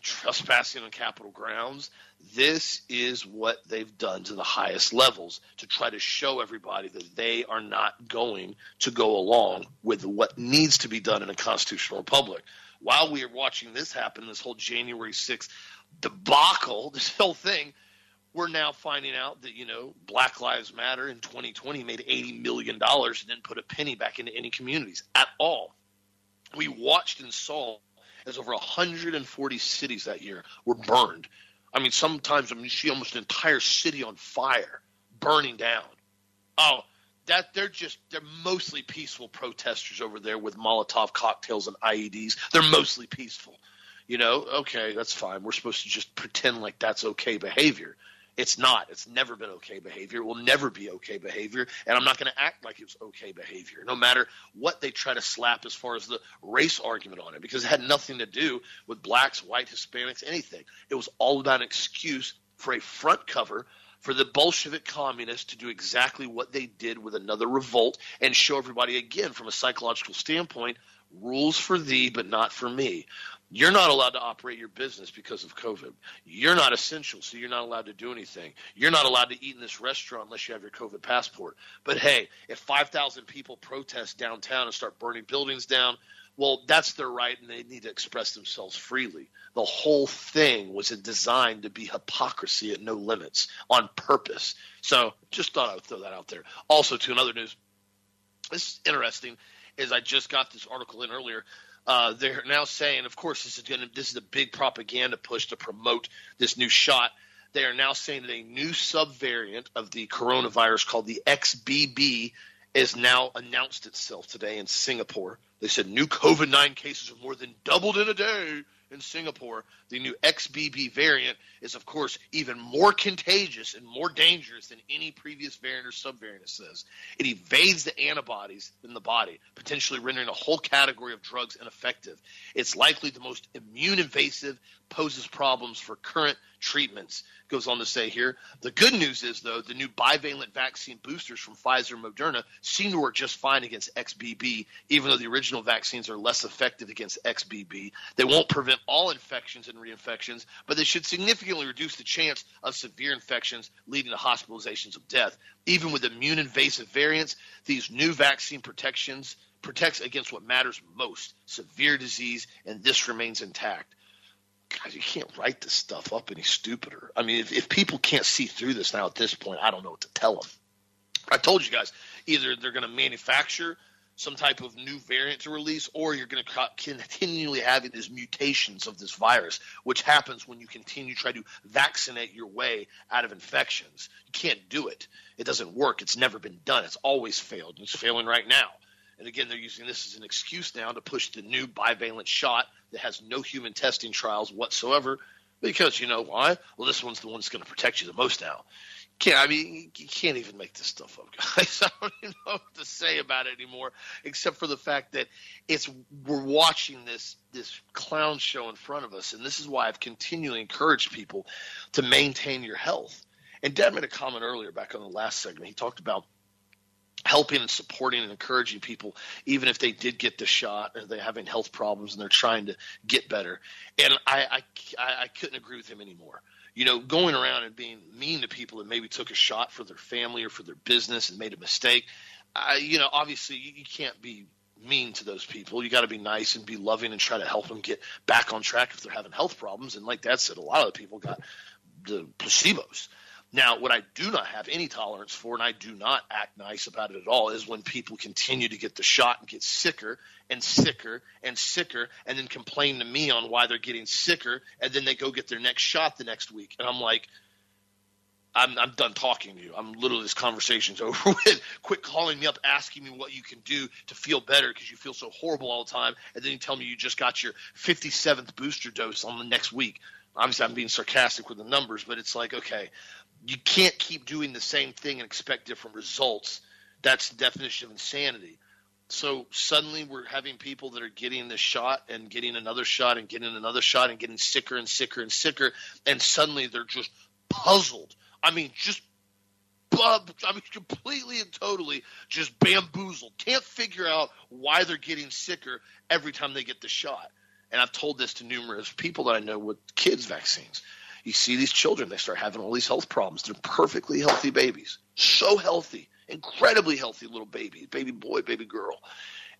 trespassing on Capitol grounds. This is what they've done to the highest levels to try to show everybody that they are not going to go along with what needs to be done in a constitutional republic. While we are watching this happen, this whole January 6th debacle, [laughs] this whole thing – we're now finding out that you know Black Lives Matter in 2020 made 80 million dollars and didn't put a penny back into any communities at all. We watched and saw as over 140 cities that year were burned. I mean, sometimes I mean, you see almost an entire city on fire, burning down. Oh, that they're just they're mostly peaceful protesters over there with Molotov cocktails and IEDs. They're mostly peaceful. You know, okay, that's fine. We're supposed to just pretend like that's okay behavior. It's not. It's never been okay behavior. It will never be okay behavior. And I'm not going to act like it was okay behavior, no matter what they try to slap as far as the race argument on it, because it had nothing to do with blacks, white, Hispanics, anything. It was all about an excuse for a front cover for the Bolshevik communists to do exactly what they did with another revolt and show everybody again from a psychological standpoint rules for thee, but not for me. You're not allowed to operate your business because of COVID. You're not essential, so you're not allowed to do anything. You're not allowed to eat in this restaurant unless you have your COVID passport. But hey, if 5,000 people protest downtown and start burning buildings down, well, that's their right and they need to express themselves freely. The whole thing was designed to be hypocrisy at no limits on purpose. So just thought I would throw that out there. Also, to another news, this is interesting, is I just got this article in earlier uh, they're now saying, of course, this is going to this is a big propaganda push to promote this new shot. They are now saying that a new subvariant of the coronavirus called the XBB is now announced itself today in Singapore. They said new COVID 9 cases have more than doubled in a day in Singapore, the new XBB variant is, of course, even more contagious and more dangerous than any previous variant or subvariant, it says. It evades the antibodies in the body, potentially rendering a whole category of drugs ineffective. It's likely the most immune invasive, poses problems for current treatments. Goes on to say here. The good news is, though, the new bivalent vaccine boosters from Pfizer and Moderna seem to work just fine against XBB, even though the original vaccines are less effective against XBB. They won't prevent all infections and reinfections, but they should significantly reduce the chance of severe infections leading to hospitalizations of death. Even with immune invasive variants, these new vaccine protections protects against what matters most severe disease, and this remains intact. God, you can't write this stuff up any stupider. I mean, if, if people can't see through this now at this point, I don't know what to tell them. I told you guys either they're going to manufacture some type of new variant to release, or you're going to continually have these mutations of this virus, which happens when you continue to try to vaccinate your way out of infections. You can't do it. It doesn't work. It's never been done. It's always failed. And it's failing right now. And again, they're using this as an excuse now to push the new bivalent shot that has no human testing trials whatsoever. Because you know why? Well, this one's the one that's going to protect you the most now. Can't, I mean, you can't even make this stuff up, [laughs] guys. I don't even know what to say about it anymore, except for the fact that it's we're watching this this clown show in front of us, and this is why I've continually encouraged people to maintain your health. And Dad made a comment earlier back on the last segment. He talked about helping and supporting and encouraging people, even if they did get the shot or they're having health problems and they're trying to get better. And I, I, I couldn't agree with him anymore. You know, going around and being mean to people that maybe took a shot for their family or for their business and made a mistake. I, you know, obviously you, you can't be mean to those people. You got to be nice and be loving and try to help them get back on track if they're having health problems. And like Dad said, a lot of the people got the placebos. Now, what I do not have any tolerance for, and I do not act nice about it at all, is when people continue to get the shot and get sicker and sicker and sicker, and then complain to me on why they're getting sicker, and then they go get their next shot the next week. And I'm like, I'm, I'm done talking to you. I'm literally this conversation's [laughs] over with. Quit calling me up, asking me what you can do to feel better because you feel so horrible all the time, and then you tell me you just got your 57th booster dose on the next week. Obviously, I'm being sarcastic with the numbers, but it's like, okay, you can't keep doing the same thing and expect different results. That's the definition of insanity. So suddenly we're having people that are getting this shot and getting another shot and getting another shot and getting sicker and sicker and sicker, and suddenly they're just puzzled. I mean, just I mean, completely and totally just bamboozled. Can't figure out why they're getting sicker every time they get the shot. And I've told this to numerous people that I know with kids' vaccines you see these children, they start having all these health problems. They're perfectly healthy babies, so healthy, incredibly healthy little baby, baby boy, baby girl.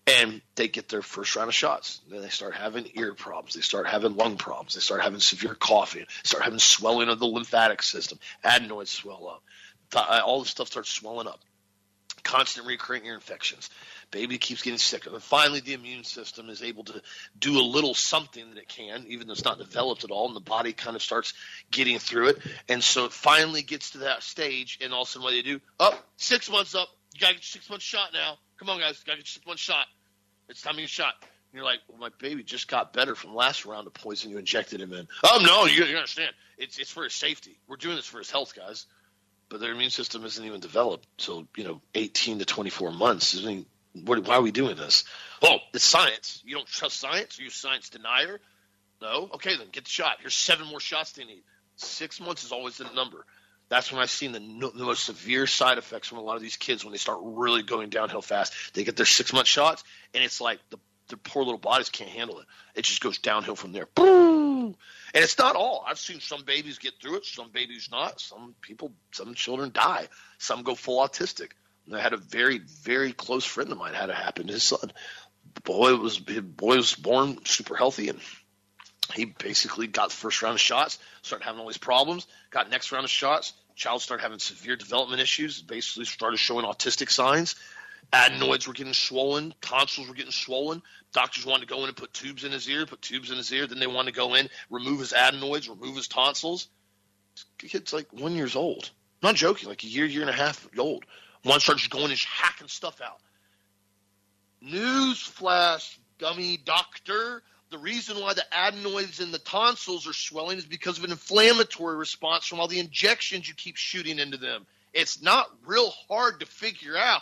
And they get their first round of shots. Then they start having ear problems. They start having lung problems. They start having severe coughing. They start having swelling of the lymphatic system. Adenoids swell up. Uh, all this stuff starts swelling up. Constant recurring ear infections baby keeps getting sicker. And finally, the immune system is able to do a little something that it can, even though it's not developed at all, and the body kind of starts getting through it. And so it finally gets to that stage, and all of a sudden, what do they do? Up, oh, six months up. You got to get six months shot now. Come on, guys. Got to get six months shot. It's time to get shot. And you're like, well, my baby just got better from last round of poison you injected him in. Oh, no, you, you understand. It's, it's for his safety. We're doing this for his health, guys but their immune system isn't even developed till you know 18 to 24 months. I mean, what, why are we doing this? Oh, it's science. You don't trust science? Are you a science denier? No? Okay, then get the shot. Here's seven more shots they need. Six months is always the number. That's when I've seen the, the most severe side effects from a lot of these kids when they start really going downhill fast. They get their six month shots, and it's like the, the poor little bodies can't handle it. It just goes downhill from there. Boom! And it's not all. I've seen some babies get through it, some babies not. Some people, some children die. Some go full autistic. And I had a very, very close friend of mine had it happen to his son. The boy was the boy was born super healthy and he basically got the first round of shots, started having all these problems, got next round of shots, child started having severe development issues, basically started showing autistic signs. Adenoids were getting swollen, tonsils were getting swollen. Doctors wanted to go in and put tubes in his ear, put tubes in his ear. Then they wanted to go in, remove his adenoids, remove his tonsils. Kid's like one years old. I'm not joking, like a year, year and a half old. One starts going and hacking stuff out. Newsflash, dummy doctor. The reason why the adenoids and the tonsils are swelling is because of an inflammatory response from all the injections you keep shooting into them. It's not real hard to figure out.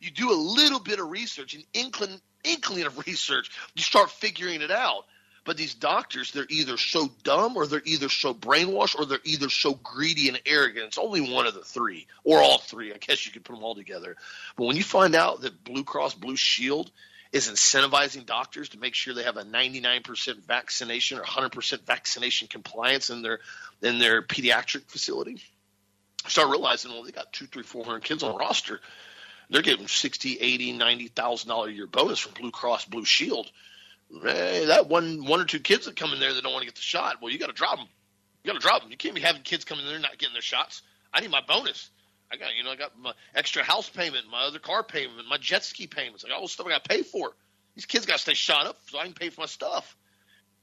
You do a little bit of research, an inkling, inkling of research, you start figuring it out. But these doctors, they're either so dumb or they're either so brainwashed or they're either so greedy and arrogant. It's only one of the three, or all three. I guess you could put them all together. But when you find out that Blue Cross Blue Shield is incentivizing doctors to make sure they have a 99% vaccination or 100% vaccination compliance in their in their pediatric facility, start realizing, well, they got two, three, four hundred kids on roster they're getting 60, 80, 90,000 dollar a year bonus from Blue Cross Blue Shield. Hey, that one one or two kids that come in there that don't want to get the shot, well, you got to drop them. You got to drop them. You can't be having kids coming in there not getting their shots. I need my bonus. I got you know I got my extra house payment, my other car payment, my jet ski payments. I got all this stuff I got to pay for. These kids got to stay shot up so I can pay for my stuff.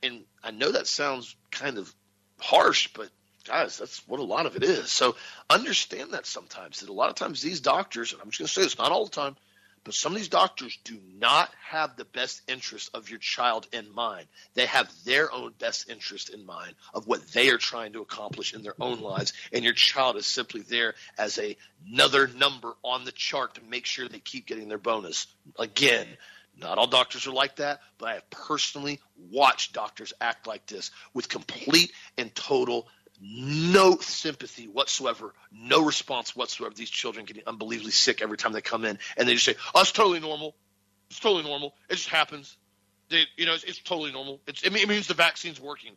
And I know that sounds kind of harsh, but guys, that's what a lot of it is. So understand that sometimes that a lot of times these doctors, and I'm just going to say this, not all the time, but some of these doctors do not have the best interest of your child in mind. They have their own best interest in mind of what they are trying to accomplish in their own lives. And your child is simply there as a, another number on the chart to make sure they keep getting their bonus. Again, not all doctors are like that, but I have personally watched doctors act like this with complete and total no sympathy whatsoever, no response whatsoever. These children getting unbelievably sick every time they come in, and they just say, "Oh, it's totally normal. It's totally normal. It just happens. They, you know, it's, it's totally normal. It's, it means the vaccine's working."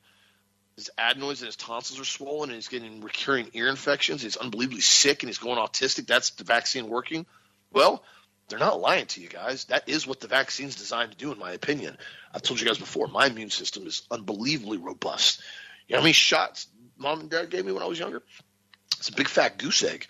His adenoids and his tonsils are swollen, and he's getting recurring ear infections. He's unbelievably sick, and he's going autistic. That's the vaccine working. Well, they're not lying to you guys. That is what the vaccine's designed to do, in my opinion. I've told you guys before, my immune system is unbelievably robust. You know how many shots mom and dad gave me when I was younger? It's a big fat goose egg.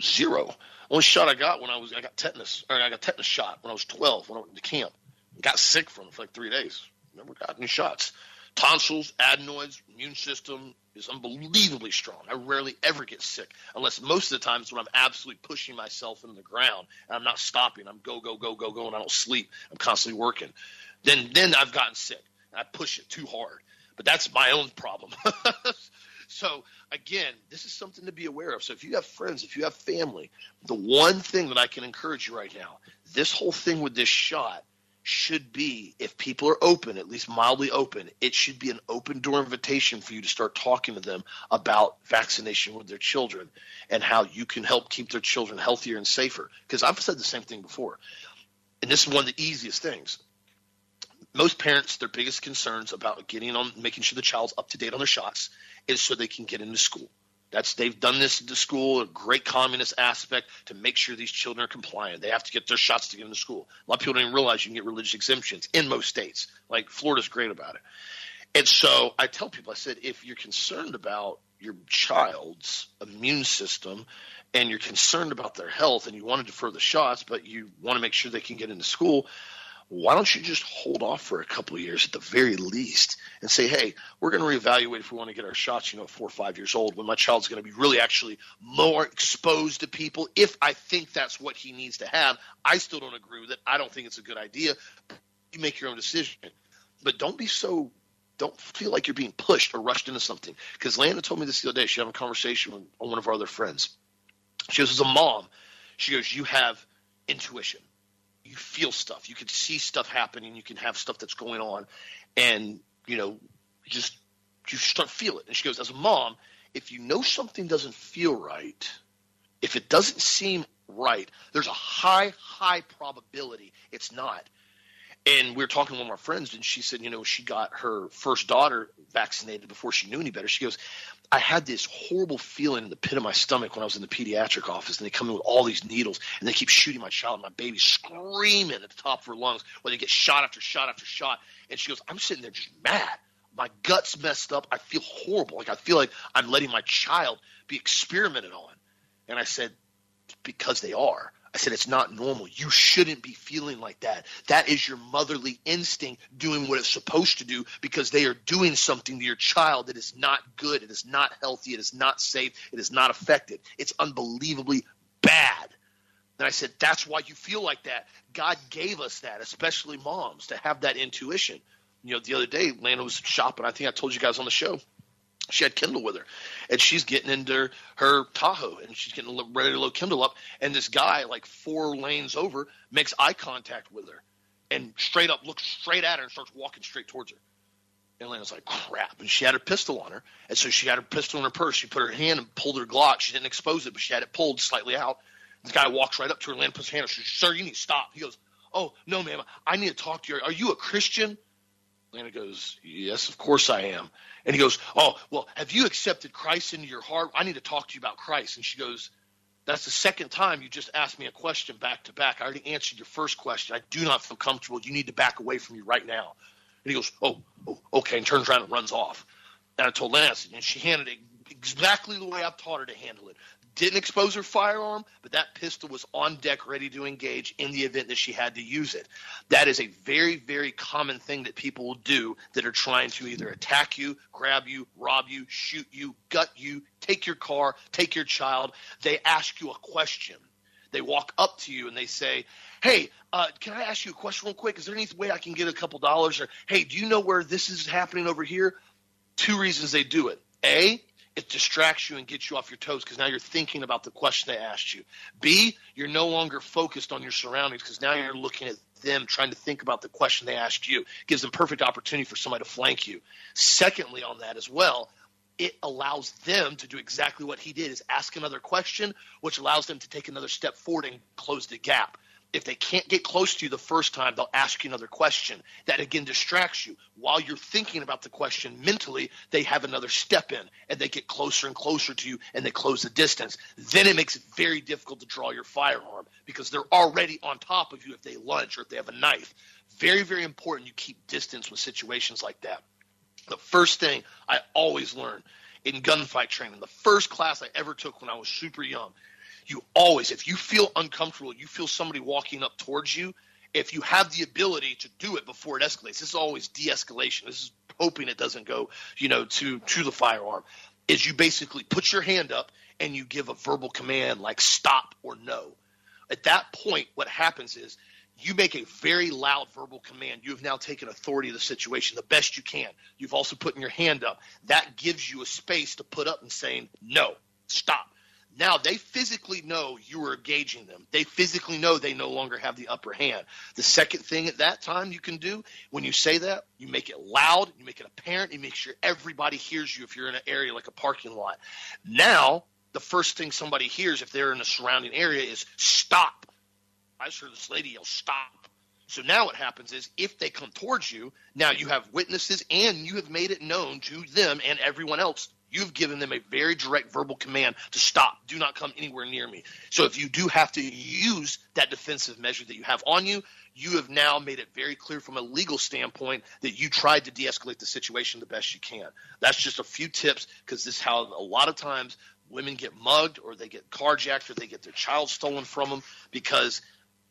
Zero. Only shot I got when I was I got tetanus or I got tetanus shot when I was 12 when I went to camp. Got sick from it for like three days. Never got any shots. Tonsils, adenoids, immune system is unbelievably strong. I rarely ever get sick unless most of the times when I'm absolutely pushing myself into the ground and I'm not stopping. I'm go go go go go and I don't sleep. I'm constantly working. Then then I've gotten sick. I push it too hard. But that's my own problem. [laughs] So again, this is something to be aware of. So if you have friends, if you have family, the one thing that I can encourage you right now, this whole thing with this shot should be if people are open, at least mildly open, it should be an open door invitation for you to start talking to them about vaccination with their children and how you can help keep their children healthier and safer. Because I've said the same thing before. And this is one of the easiest things most parents, their biggest concerns about getting on, making sure the child's up to date on their shots is so they can get into school. That's they've done this at the school, a great communist aspect to make sure these children are compliant. They have to get their shots to get into school. A lot of people don't even realize you can get religious exemptions in most states. Like Florida's great about it. And so I tell people, I said, if you're concerned about your child's immune system and you're concerned about their health and you want to defer the shots, but you want to make sure they can get into school, why don't you just hold off for a couple of years at the very least and say, hey, we're going to reevaluate if we want to get our shots, you know, four or five years old when my child's going to be really actually more exposed to people if I think that's what he needs to have. I still don't agree with it. I don't think it's a good idea. You make your own decision. But don't be so don't feel like you're being pushed or rushed into something. Because Lana told me this the other day. She had a conversation with one of our other friends. She goes, as a mom, she goes, you have intuition you feel stuff. You can see stuff happening. You can have stuff that's going on, and you know, just you start feel it. And she goes, as a mom, if you know something doesn't feel right, if it doesn't seem right, there's a high, high probability it's not. And we were talking to one of our friends, and she said, you know, she got her first daughter vaccinated before she knew any better. She goes, I had this horrible feeling in the pit of my stomach when I was in the pediatric office, and they come in with all these needles, and they keep shooting my child, and my baby's screaming at the top of her lungs while they get shot after shot after shot. And she goes, I'm sitting there just mad. My gut's messed up. I feel horrible. Like I feel like I'm letting my child be experimented on. And I said, because they are. I said, it's not normal. You shouldn't be feeling like that. That is your motherly instinct doing what it's supposed to do because they are doing something to your child that is not good. It is not healthy. It is not safe. It is not effective. It's unbelievably bad. And I said, that's why you feel like that. God gave us that, especially moms, to have that intuition. You know, the other day, Lana was shopping. I think I told you guys on the show she had Kindle with her, and she's getting into her Tahoe, and she's getting ready to load Kindle up, and this guy, like four lanes over, makes eye contact with her, and straight up looks straight at her and starts walking straight towards her. And Lana's like, crap. And she had her pistol on her. And so she had her pistol in her purse. She put her hand and pulled her Glock. She didn't expose it, but she had it pulled slightly out. This guy walks right up to her. Lana puts her hand on. She says, Sir, you need to stop. He goes, Oh, no, ma'am. I need to talk to you. Are you a Christian? Lana goes, Yes, of course I am. And he goes, Oh, well, have you accepted Christ into your heart? I need to talk to you about Christ. And she goes, That's the second time you just asked me a question back to back. I already answered your first question. I do not feel comfortable. You need to back away from me right now. And he goes, oh, oh, okay, and turns around and runs off. And I told Lance, and she handled it exactly the way I've taught her to handle it didn't expose her firearm, but that pistol was on deck ready to engage in the event that she had to use it. That is a very, very common thing that people will do that are trying to either attack you, grab you, rob you, shoot you, gut you, take your car, take your child. They ask you a question. They walk up to you and they say, Hey, uh, can I ask you a question real quick? Is there any way I can get a couple dollars? Or, Hey, do you know where this is happening over here? Two reasons they do it. A, it distracts you and gets you off your toes because now you're thinking about the question they asked you. B, you're no longer focused on your surroundings because now you're looking at them trying to think about the question they asked you. It gives them perfect opportunity for somebody to flank you. Secondly, on that as well, it allows them to do exactly what he did is ask another question, which allows them to take another step forward and close the gap if they can't get close to you the first time, they'll ask you another question. That again distracts you. While you're thinking about the question mentally, they have another step in and they get closer and closer to you and they close the distance. Then it makes it very difficult to draw your firearm because they're already on top of you if they lunge or if they have a knife. Very, very important you keep distance with situations like that. The first thing I always learn in gunfight training, the first class I ever took when I was super young, you always, if you feel uncomfortable, you feel somebody walking up towards you, if you have the ability to do it before it escalates, this is always de-escalation. This is hoping it doesn't go, you know, to to the firearm. Is you basically put your hand up and you give a verbal command like stop or no. At that point, what happens is you make a very loud verbal command. You have now taken authority of the situation the best you can. You've also put your hand up. That gives you a space to put up and saying no, stop. Now they physically know you are engaging them. They physically know they no longer have the upper hand. The second thing at that time you can do when you say that, you make it loud, you make it apparent, you make sure everybody hears you if you're in an area like a parking lot. Now, the first thing somebody hears if they're in a surrounding area is stop. I just heard this lady yell stop. So now what happens is if they come towards you, now you have witnesses and you have made it known to them and everyone else You've given them a very direct verbal command to stop. Do not come anywhere near me. So if you do have to use that defensive measure that you have on you, you have now made it very clear from a legal standpoint that you tried to de escalate the situation the best you can. That's just a few tips because this is how a lot of times women get mugged or they get carjacked or they get their child stolen from them because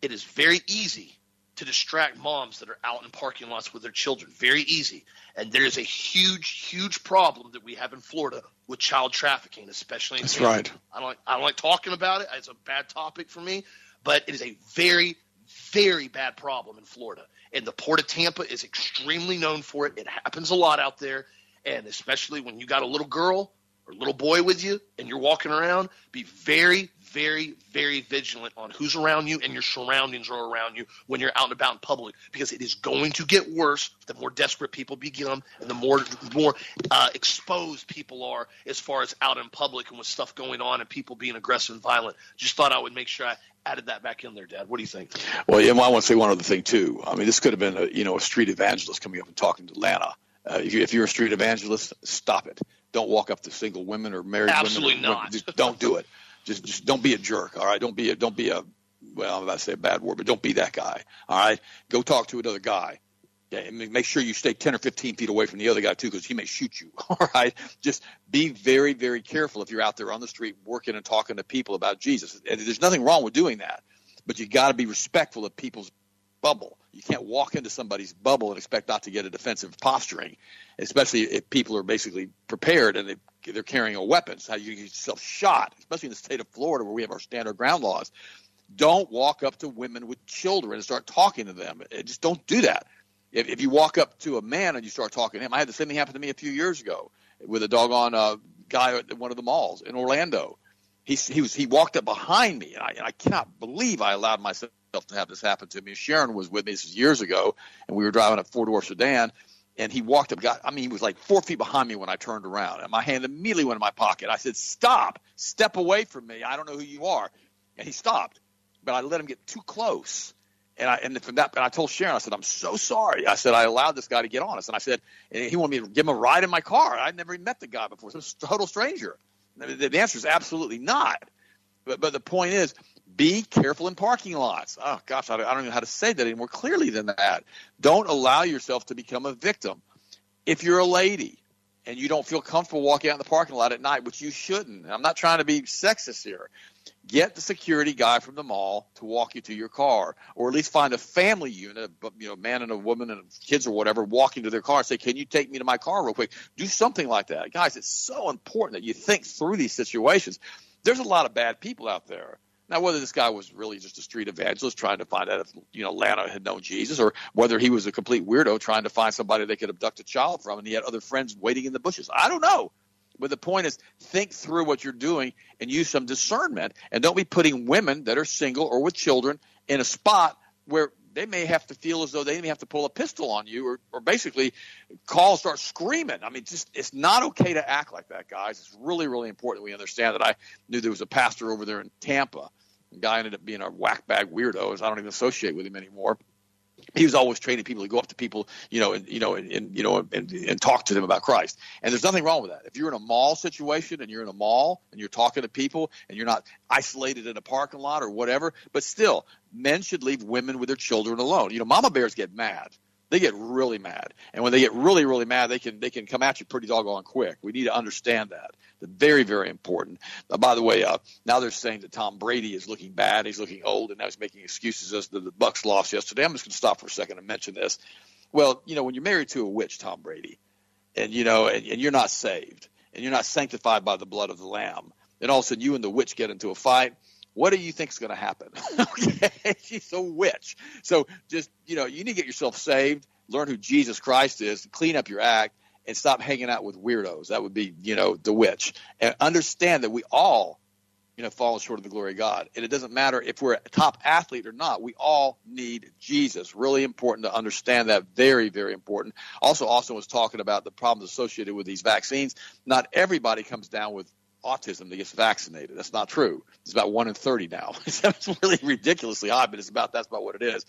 it is very easy to distract moms that are out in parking lots with their children. Very easy. And there's a huge, huge problem that we have in Florida with child trafficking, especially in That's right. I don't like I don't like talking about it. It's a bad topic for me, but it is a very, very bad problem in Florida. And the Port of Tampa is extremely known for it. It happens a lot out there. And especially when you got a little girl or little boy with you and you're walking around, be very, very, very vigilant on who's around you and your surroundings are around you when you're out and about in public because it is going to get worse the more desperate people become and the more more uh, exposed people are as far as out in public and with stuff going on and people being aggressive and violent. Just thought I would make sure I added that back in there, Dad. What do you think? Well, yeah, well, I want to say one other thing too. I mean, this could have been a you know a street evangelist coming up and talking to Lana. Uh, if, you, if you're a street evangelist, stop it. Don't walk up to single women or married Absolutely women. Absolutely not. Don't do it. Just just don't be a jerk. All right. Don't be a don't be a well, I'm about to say a bad word, but don't be that guy. All right. Go talk to another guy. Okay, make sure you stay 10 or 15 feet away from the other guy too, because he may shoot you. [laughs] All right. Just be very, very careful if you're out there on the street working and talking to people about Jesus. And there's nothing wrong with doing that, but you got to be respectful of people's bubble. You can't walk into somebody's bubble and expect not to get a defensive posturing, especially if people are basically prepared and they, they're carrying a weapon. So how you get yourself shot, especially in the state of Florida where we have our stand your ground laws. Don't walk up to women with children and start talking to them. Just don't do that. If, if you walk up to a man and you start talking to him, I had the same thing happen to me a few years ago with a doggone uh, guy at one of the malls in Orlando. He, he was he walked up behind me, and I, and I cannot believe I allowed myself to have this happen to me. Sharon was with me. This was years ago, and we were driving a four door sedan. And he walked up, got, I mean, he was like four feet behind me when I turned around. And my hand immediately went in my pocket. I said, Stop, step away from me. I don't know who you are. And he stopped, but I let him get too close. And I and from that, and I told Sharon, I said, I'm so sorry. I said I allowed this guy to get on us, and I said, and he wanted me to give him a ride in my car. I'd never even met the guy before, so a total stranger. The answer is absolutely not. But, but the point is, be careful in parking lots. Oh gosh, I don't, know how to say that any more clearly than that. Don't allow yourself to become a victim. If you're a lady and you don't feel comfortable walking out in the parking lot at night, which you shouldn't. I'm not trying to be sexist here. Get the security guy from the mall to walk you to your car, or at least find a family unit, you know, man and a woman and kids or whatever, walking to their car and say, "Can you take me to my car real quick?" Do something like that, guys. It's so important that you think through these situations. There's a lot of bad people out there. Now, whether this guy was really just a street evangelist trying to find out if you know Lana had known Jesus, or whether he was a complete weirdo trying to find somebody they could abduct a child from, and he had other friends waiting in the bushes, I don't know. But the point is, think through what you're doing and use some discernment, and don't be putting women that are single or with children in a spot where they may have to feel as though they may have to pull a pistol on you or, or basically call start screaming. I mean, just it's not okay to act like that, guys. It's really, really important we understand that. I knew there was a pastor over there in Tampa. The guy ended up being a whack bag weirdo. I don't even associate with him anymore he was always training people to go up to people, you know, and you know, and, and you know, and, and talk to them about Christ. And there's nothing wrong with that. If you're in a mall situation and you're in a mall and you're talking to people and you're not isolated in a parking lot or whatever, but still, men should leave women with their children alone. You know, mama bears get mad they get really mad. And when they get really, really mad, they can they can come at you pretty doggone quick. We need to understand that. Very, very important. Uh, by the way, uh, now they're saying that Tom Brady is looking bad. He's looking old, and now he's making excuses as to the Bucs lost yesterday. I'm just going to stop for a second and mention this. Well, you know, when you're married to a witch, Tom Brady, and you know, and, and you're not saved, and you're not sanctified by the blood of the Lamb, and all of a sudden you and the witch get into a fight what do you think is going to happen? [laughs] okay, she's a witch. So just you know, you need to get yourself saved, learn who Jesus Christ is, clean up your act, and stop hanging out with weirdos. That would be you know the witch, and understand that we all you know fall short of the glory of God, and it doesn't matter if we're a top athlete or not. We all need Jesus. Really important to understand that. Very very important. Also, Austin was talking about the problems associated with these vaccines. Not everybody comes down with autism that gets vaccinated. That's not true. It's about one in thirty now. [laughs] it's really ridiculously high, but it's about that's about what it is.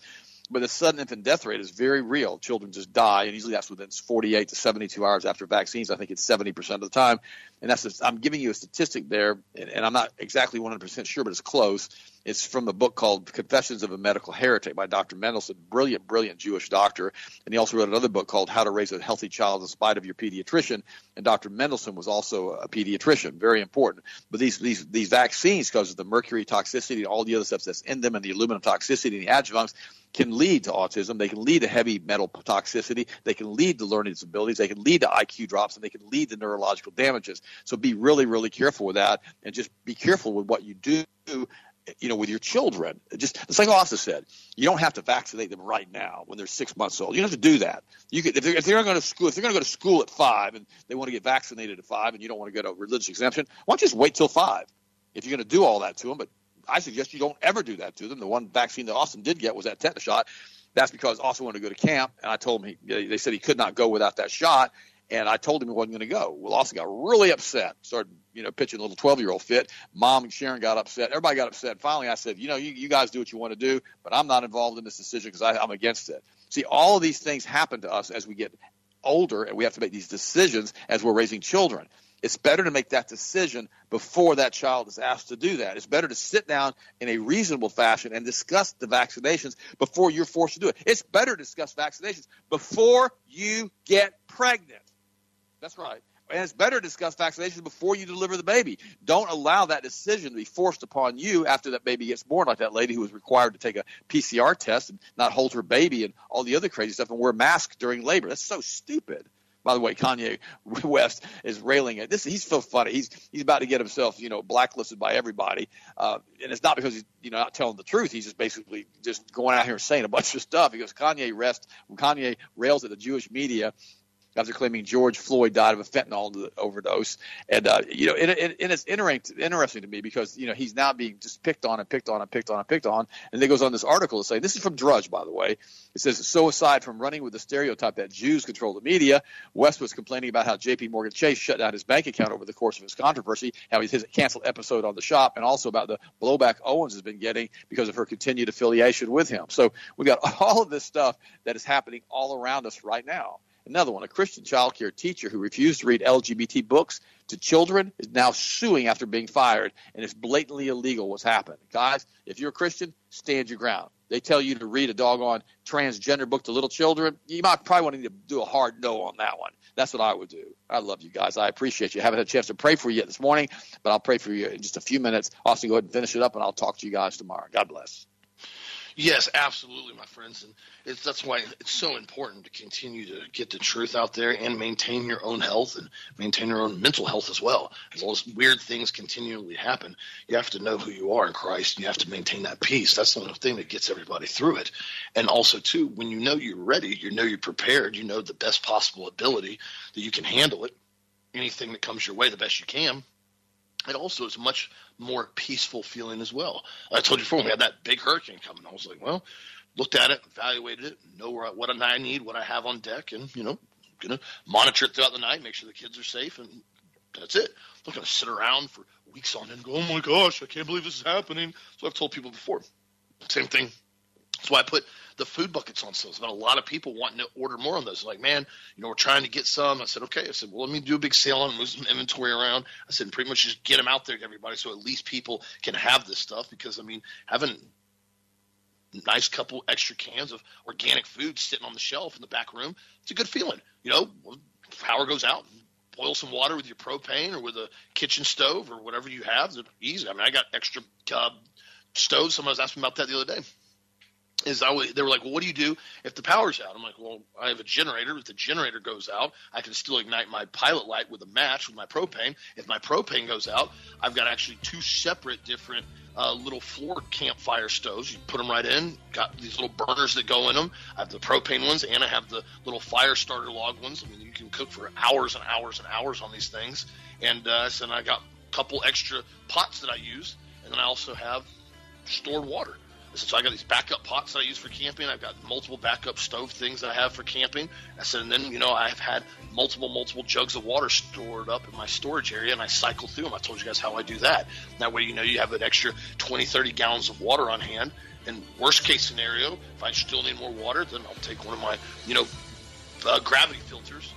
But the sudden infant death rate is very real. Children just die, and usually that's within 48 to 72 hours after vaccines. I think it's 70% of the time. And that's just, I'm giving you a statistic there, and, and I'm not exactly 100% sure, but it's close. It's from a book called Confessions of a Medical Heretic by Dr. Mendelsohn, brilliant, brilliant Jewish doctor. And he also wrote another book called How to Raise a Healthy Child in Spite of Your Pediatrician. And Dr. Mendelsohn was also a pediatrician, very important. But these these these vaccines, because of the mercury toxicity and all the other stuff that's in them, and the aluminum toxicity and the adjuvants, can lead to autism. They can lead to heavy metal toxicity. They can lead to learning disabilities. They can lead to IQ drops, and they can lead to neurological damages. So be really, really careful with that, and just be careful with what you do you know, with your children. Just it's like Austin said, you don't have to vaccinate them right now when they're six months old. You don't have to do that. You could if they're, if they're going to school, if they're going to go to school at five and they want to get vaccinated at five, and you don't want to get a religious exemption, why don't you just wait till five? If you're going to do all that to them, but I suggest you don't ever do that to them. The one vaccine that Austin did get was that tetanus shot. That's because Austin wanted to go to camp, and I told him he, they said he could not go without that shot, and I told him he wasn't going to go. Well, Austin got really upset, started you know pitching a little 12 year old fit. Mom and Sharon got upset. Everybody got upset. Finally, I said, you know, you, you guys do what you want to do, but I'm not involved in this decision because I'm against it. See, all of these things happen to us as we get older, and we have to make these decisions as we're raising children. It's better to make that decision before that child is asked to do that. It's better to sit down in a reasonable fashion and discuss the vaccinations before you're forced to do it. It's better to discuss vaccinations before you get pregnant. That's right. And it's better to discuss vaccinations before you deliver the baby. Don't allow that decision to be forced upon you after that baby gets born, like that lady who was required to take a PCR test and not hold her baby and all the other crazy stuff and wear masks during labor. That's so stupid. By the way, Kanye [laughs] West is railing at this. He's so funny. He's he's about to get himself, you know, blacklisted by everybody, uh, and it's not because he's you know not telling the truth. He's just basically just going out here saying a bunch of stuff. He goes, Kanye rest. Kanye rails at the Jewish media after claiming George Floyd died of a fentanyl overdose. And, uh, you know, it, it, is interesting, interesting to me because, you know, he's now being just picked on and picked on and picked on and picked on. And then goes on this article to say, this is from Drudge, by the way. It says, so aside from running with the stereotype that Jews control the media, West was complaining about how J.P. Morgan Chase shut down his bank account over the course of his controversy, how his canceled episode on the shop, and also about the blowback Owens has been getting because of her continued affiliation with him. So we've got [laughs] all of this stuff that is happening all around us right now Another one, a Christian child care teacher who refused to read LGBT books to children is now suing after being fired, and it's blatantly illegal what's happened. Guys, if you're a Christian, stand your ground. They tell you to read a doggone transgender book to little children. You might probably want to do a hard no on that one. That's what I would do. I love you guys. I appreciate you. I haven't had a chance to pray for you yet this morning, but I'll pray for you in just a few minutes. Austin, go ahead and finish it up, and I'll talk to you guys tomorrow. God bless. Yes, absolutely, my friends, and that's why it's so important to continue to get the truth out there and maintain your own health and maintain your own mental health as well. As all these weird things continually happen, you have to know who you are in Christ. And you have to maintain that peace. That's the one thing that gets everybody through it. And also, too, when you know you're ready, you know you're prepared, you know the best possible ability that you can handle it. Anything that comes your way, the best you can it also is a much more peaceful feeling as well. I told you before, we had that big hurricane coming. I was like, well, looked at it, evaluated it, know where what I need, what I have on deck, and you know, gonna monitor it throughout the night, make sure the kids are safe, and that's it. I'm not gonna sit around for weeks on end and go, oh my gosh, I can't believe this is happening. So I've told people before. Same thing. Why I put the food buckets on sale. There's a lot of people wanting to order more on those. Like, man, you know, we're trying to get some. I said, okay. I said, well, let me do a big sale and move some inventory around. I said, pretty much just get them out there to everybody so at least people can have this stuff. Because I mean, having a nice couple extra cans of organic food sitting on the shelf in the back room, it's a good feeling. You know, power goes out, boil some water with your propane or with a kitchen stove or whatever you have. It's easy. I mean, I got extra uh, stoves. Someone was asking about that the other day is I they were like, well, what do you do if the power's out? I'm like, well, I have a generator. If the generator goes out, I can still ignite my pilot light with a match with my propane. If my propane goes out, I've got actually two separate different uh, little floor campfire stoves. You put them right in. Got these little burners that go in them. I have the propane ones and I have the little fire starter log ones. I mean, you can cook for hours and hours and hours on these things. And uh, so I got a couple extra pots that I use, and then I also have stored water. So I got these backup pots that I use for camping. I've got multiple backup stove things that I have for camping. I said, and then you know I've had multiple multiple jugs of water stored up in my storage area, and I cycle through them. I told you guys how I do that. That way, you know, you have an extra 20, 30 gallons of water on hand. And worst case scenario, if I still need more water, then I'll take one of my, you know, uh, gravity filters,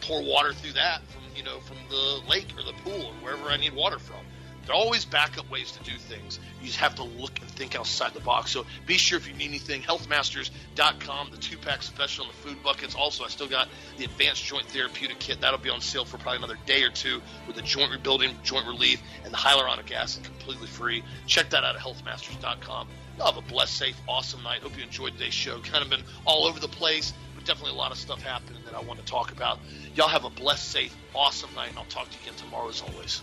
pour water through that from you know from the lake or the pool or wherever I need water from. Always backup ways to do things. You just have to look and think outside the box. So be sure if you need anything, healthmasters.com, the two pack special on the food buckets. Also, I still got the advanced joint therapeutic kit. That'll be on sale for probably another day or two with the joint rebuilding, joint relief, and the hyaluronic acid completely free. Check that out at healthmasters.com. Y'all have a blessed, safe, awesome night. Hope you enjoyed today's show. Kind of been all over the place, but definitely a lot of stuff happening that I want to talk about. Y'all have a blessed, safe, awesome night, and I'll talk to you again tomorrow as always.